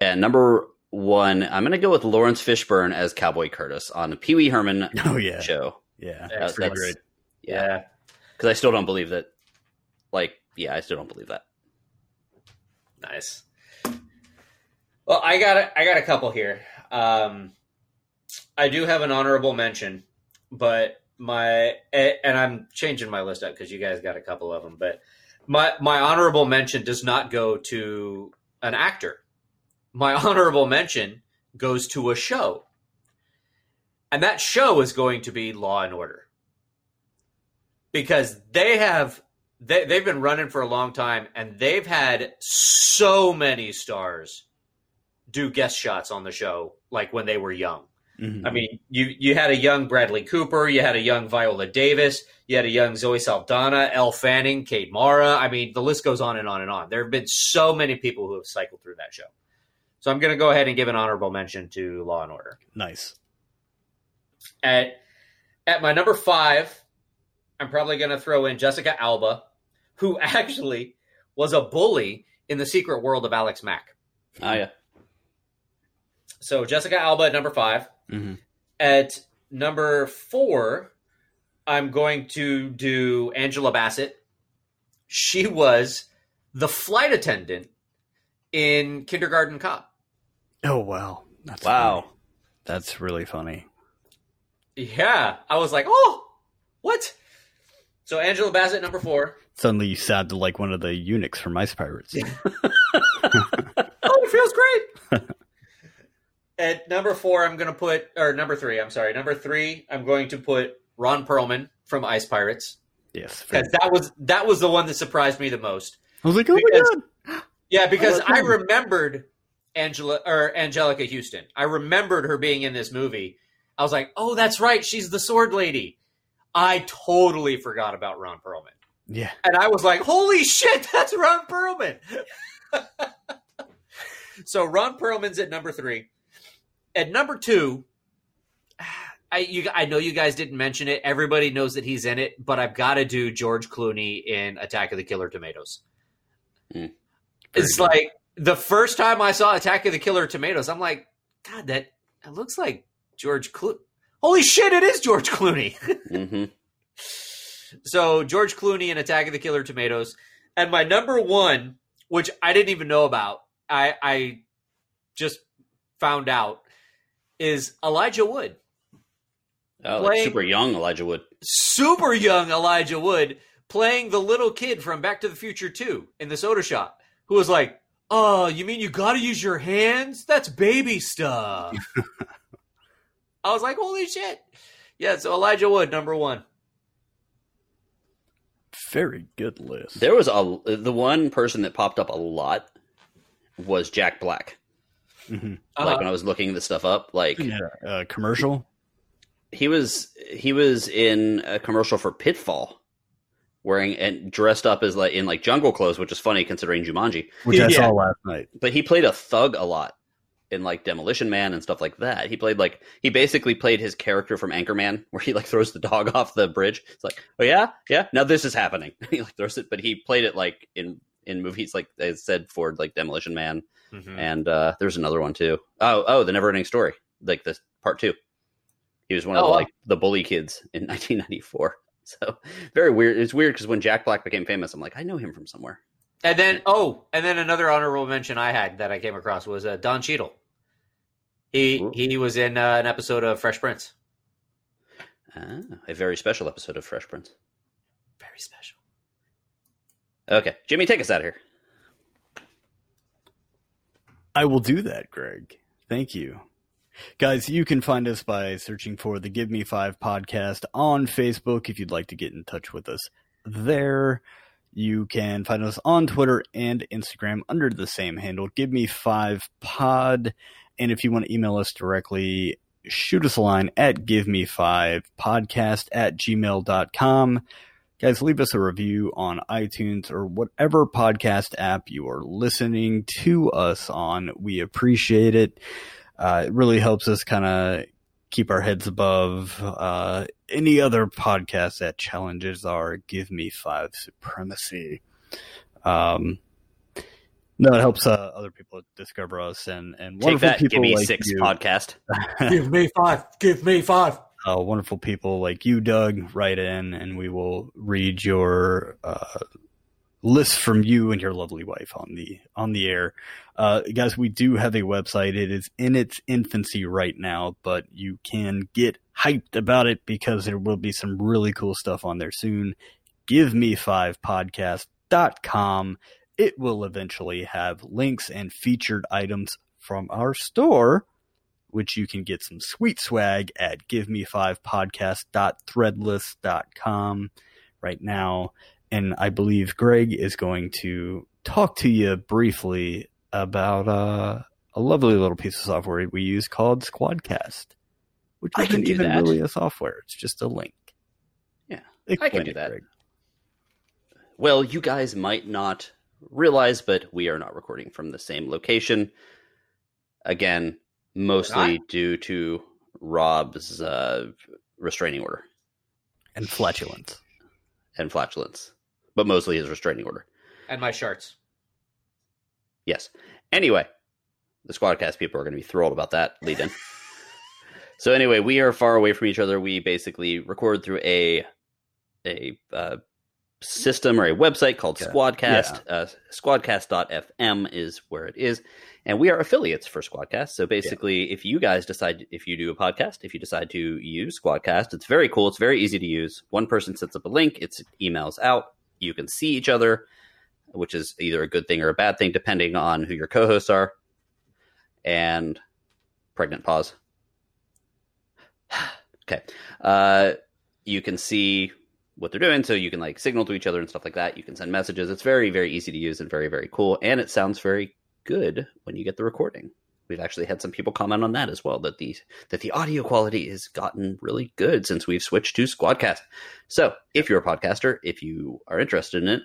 A: and number one, I'm going to go with Laurence Fishburne as Cowboy Curtis on the Pee Wee Herman
B: Oh yeah,
A: show.
B: yeah.
A: That's,
C: Excellent.
A: that's
B: great.
A: yeah, because I still don't believe that. Like, yeah, I still don't believe that.
C: Nice. Well, I got a, I got a couple here. Um, I do have an honorable mention, but my and I'm changing my list up because you guys got a couple of them. But my my honorable mention does not go to an actor. My honorable mention goes to a show, and that show is going to be Law and Order. Because they have they, they've been running for a long time and they've had so many stars do guest shots on the show like when they were young
B: Mhm.
C: i mean you you had a young bradley cooper you had a young viola davis you had a young zoe saldana elle fanning kate mara i mean the list goes on and on and on there have been so many people who have cycled through that show so i'm going to go ahead and give an honorable mention to law and order
B: nice.
C: at at my number five, I'm probably going to throw in Jessica Alba, who actually was a bully in the secret world of Alex Mack.
A: Oh yeah,
C: So Jessica Alba at number five.
B: hmm
C: At number four, I'm going to do Angela Bassett. She was the flight attendant in Kindergarten Cop.
B: Oh wow, that's
A: wow.
B: funny. That's really funny.
C: Yeah, I was like, oh, what? So Angela Bassett number four.
B: Suddenly, you sound like one of the eunuchs from Ice Pirates.
C: oh, it feels great. At number four, I'm going to put, or number three, I'm sorry, number three, I'm going to put Ron Perlman from Ice Pirates
B: yes,
C: because that was that was the one that surprised me the most.
B: I was like, oh my god.
C: Yeah, because
B: love
C: I remembered Angela or Anjelica Huston. I remembered her being in this movie. I was like, oh, that's right, she's the sword lady. I totally forgot about Ron Perlman.
B: Yeah,
C: And I was like, holy shit, that's Ron Perlman. so Ron Perlman's at number three. At number two, I you I know you guys didn't mention it. Everybody knows that he's in it, but I've got to do George Clooney in Attack of the Killer Tomatoes.
A: Hmm.
C: It's
B: Very
C: like the first time I saw Attack of the Killer Tomatoes, I'm like, God, that it looks like George Clooney. Holy shit, it is George Clooney.
A: hmm
C: So George Clooney in Attack of the Killer Tomatoes, and my number one, which I didn't even know about, I I just found out, is Elijah Wood,
A: Oh, like
C: Playing-
A: super young Elijah Wood.
C: super young Elijah Wood, playing the little kid from Back to the Future Two in the soda shop, who was like, "Oh, you mean you got to use your hands? That's baby stuff." I was like, "Holy shit!" Yeah, so Elijah Wood, number one.
B: very good list.
A: There was a the one person that popped up a lot was Jack Black.
B: Mhm.
C: Uh-huh.
A: Like when I was looking this stuff up, like
B: Yeah, uh, commercial.
A: he was he was in a commercial for Pitfall, wearing and dressed up as like in like jungle clothes, which is funny considering Jumanji.
B: which I
C: Yeah.
B: saw last night.
A: But he played a thug a lot in like Demolition Man and stuff like that. He played like he basically played his character from Anchorman, where he like throws the dog off the bridge. It's like, oh yeah, yeah, now this is happening. he like throws it, but he played it like in in movies like I said for like Demolition Man,
C: Mhm.
A: and uh there's another one too. Oh oh, the Never Ending Story, like the part two. He was one of
C: Oh,
A: the like the bully kids in 1994. So very weird. It's weird because when Jack Black became famous, I'm like, I know him from somewhere.
C: And then, oh, and then another honorable mention I had that I came across was uh, Don Cheadle. He
A: Ooh.
C: he was in uh, an episode of Fresh Prince.
A: Ah, a very special episode of Fresh Prince.
C: Very special.
A: Okay, Jimmy, take us out of here.
B: I will do that, Greg. Thank you. Guys, you can find us by searching for the Give Me Five podcast on Facebook if you'd like to get in touch with us there. You can find us on Twitter and Instagram under the same handle, Give Me Five Pod. And if you want to email us directly, shoot us a line at give me five podcast at gmail.com. Guys, leave us a review on iTunes or whatever podcast app you are listening to us on. We appreciate it. Uh, it really helps us kind of keep our heads above uh, any other podcast that challenges our give me five supremacy. Um, no, it helps uh, other people discover us and and
A: Take
B: wonderful
A: that,
B: people
A: give me
B: like
A: six
B: you.
A: podcast.
C: Give me five. Give me five.
B: Uh, wonderful people like you, Doug, write in, and we will read your uh, list from you and your lovely wife on the on the air. Uh, guys, we do have a website. It is in its infancy right now, but you can get hyped about it because there will be some really cool stuff on there soon. Give me five podcast.com. It will eventually have links and featured items from our store which you can get some sweet swag at giveme5podcast.threadless.com right now. And I believe Greg is going to talk to you briefly about uh, a lovely little piece of software we use called Squadcast, which
A: I
B: isn't even
A: that.
B: really a software. It's just a link.
A: Yeah,
B: Explain I can
A: do
B: it,
A: that.
B: Greg.
A: Well, you guys might not realize, but we are not recording from the same location. Again, mostly due to Rob's uh, restraining order
B: And flatulence.
A: and flatulence, but mostly his restraining order.
C: And my sharts.
A: Yes. Anyway, the Squadcast people are going to be thrilled about that lead in. so anyway, we are far away from each other. We basically record through a a uh, system or a website called
B: Yeah.
A: Squadcast. Uh, Squadcast.fm is where it is, and we are affiliates for Squadcast. So basically, if you guys decide, if you do a podcast, if you decide to use Squadcast, it's very cool. It's very easy to use. One person sets up a link. It's emails out. You can see each other which is either a good thing or a bad thing, depending on who your co hosts are. And pregnant pause. okay. Uh, you can see what they're doing, so you can like signal to each other and stuff like that. You can send messages. It's very, very easy to use and very, very cool. And it sounds very good when you get the recording. We've actually had some people comment on that as well that the that the audio quality has gotten really good since we've switched to Squadcast. So, if you're a podcaster, if you are interested in it,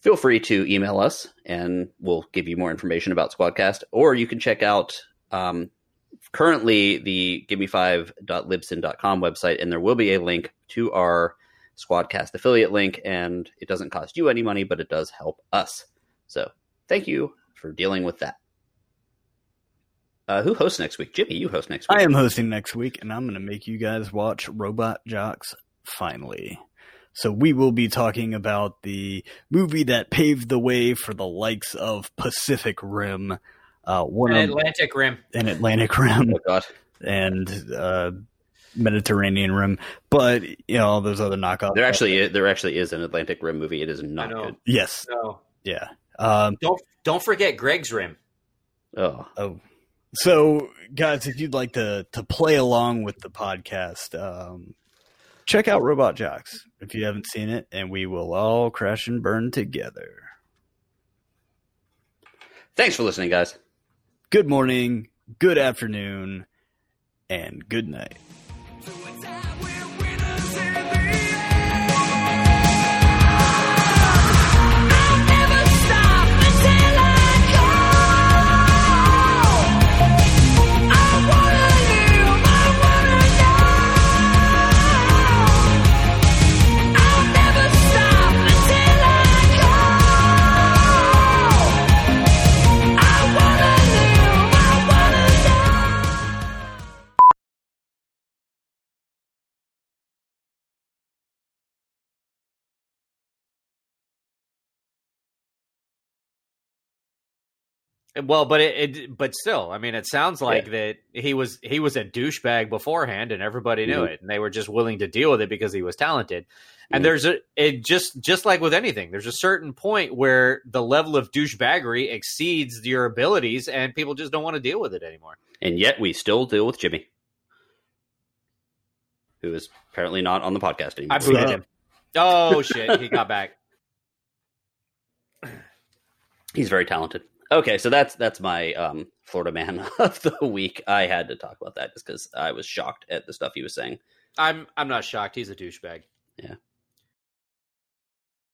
A: feel free to email us and we'll give you more information about Squadcast. Or you can check out um, currently the gimme5.libsyn.com website, and there will be a link to our Squadcast affiliate link. And it doesn't cost you any money, but it does help us. So thank you for dealing with that. Uh, who hosts next week? Jimmy, you host next week.
B: I am hosting next week, and I'm going to make you guys watch Robot Jox finally. So we will be talking about the movie that paved the way for the likes of Pacific Rim, uh, one
C: And
B: of
C: Atlantic Rim.
B: an Atlantic Rim,
A: Oh, God.
B: and uh, Mediterranean Rim. But you know all those other knockoffs.
A: There actually, there actually is an Atlantic Rim movie. It is not good.
B: yes,
C: No.
B: yeah. Um,
C: Don't don't forget Greg's Rim.
A: Oh,
B: Oh, so guys, if you'd like to to play along with the podcast, um, check out Robot Jox if you haven't seen it, and we will all crash and burn together.
A: thanks for listening, guys.
B: Good morning, good afternoon, and good night.
C: Well, but it, it but still, I mean, it sounds like that he was he was a douchebag beforehand, and everybody knew
A: Mhm.
C: it, and they were just willing to deal with it because he was talented. And
A: Mhm.
C: there's a it just just like with anything, there's a certain point where the level of douchebaggery exceeds your abilities, and people just don't want to deal with it anymore.
A: And yet we still deal with Jimmy, who is apparently not on the podcast anymore.
C: I booted
B: Yeah.
C: him. Oh shit, he got back.
A: He's very talented. Okay, so that's that's my um, Florida man of the week. I had to talk about that just because I was shocked at the stuff he was saying.
C: I'm I'm not shocked. He's a douchebag.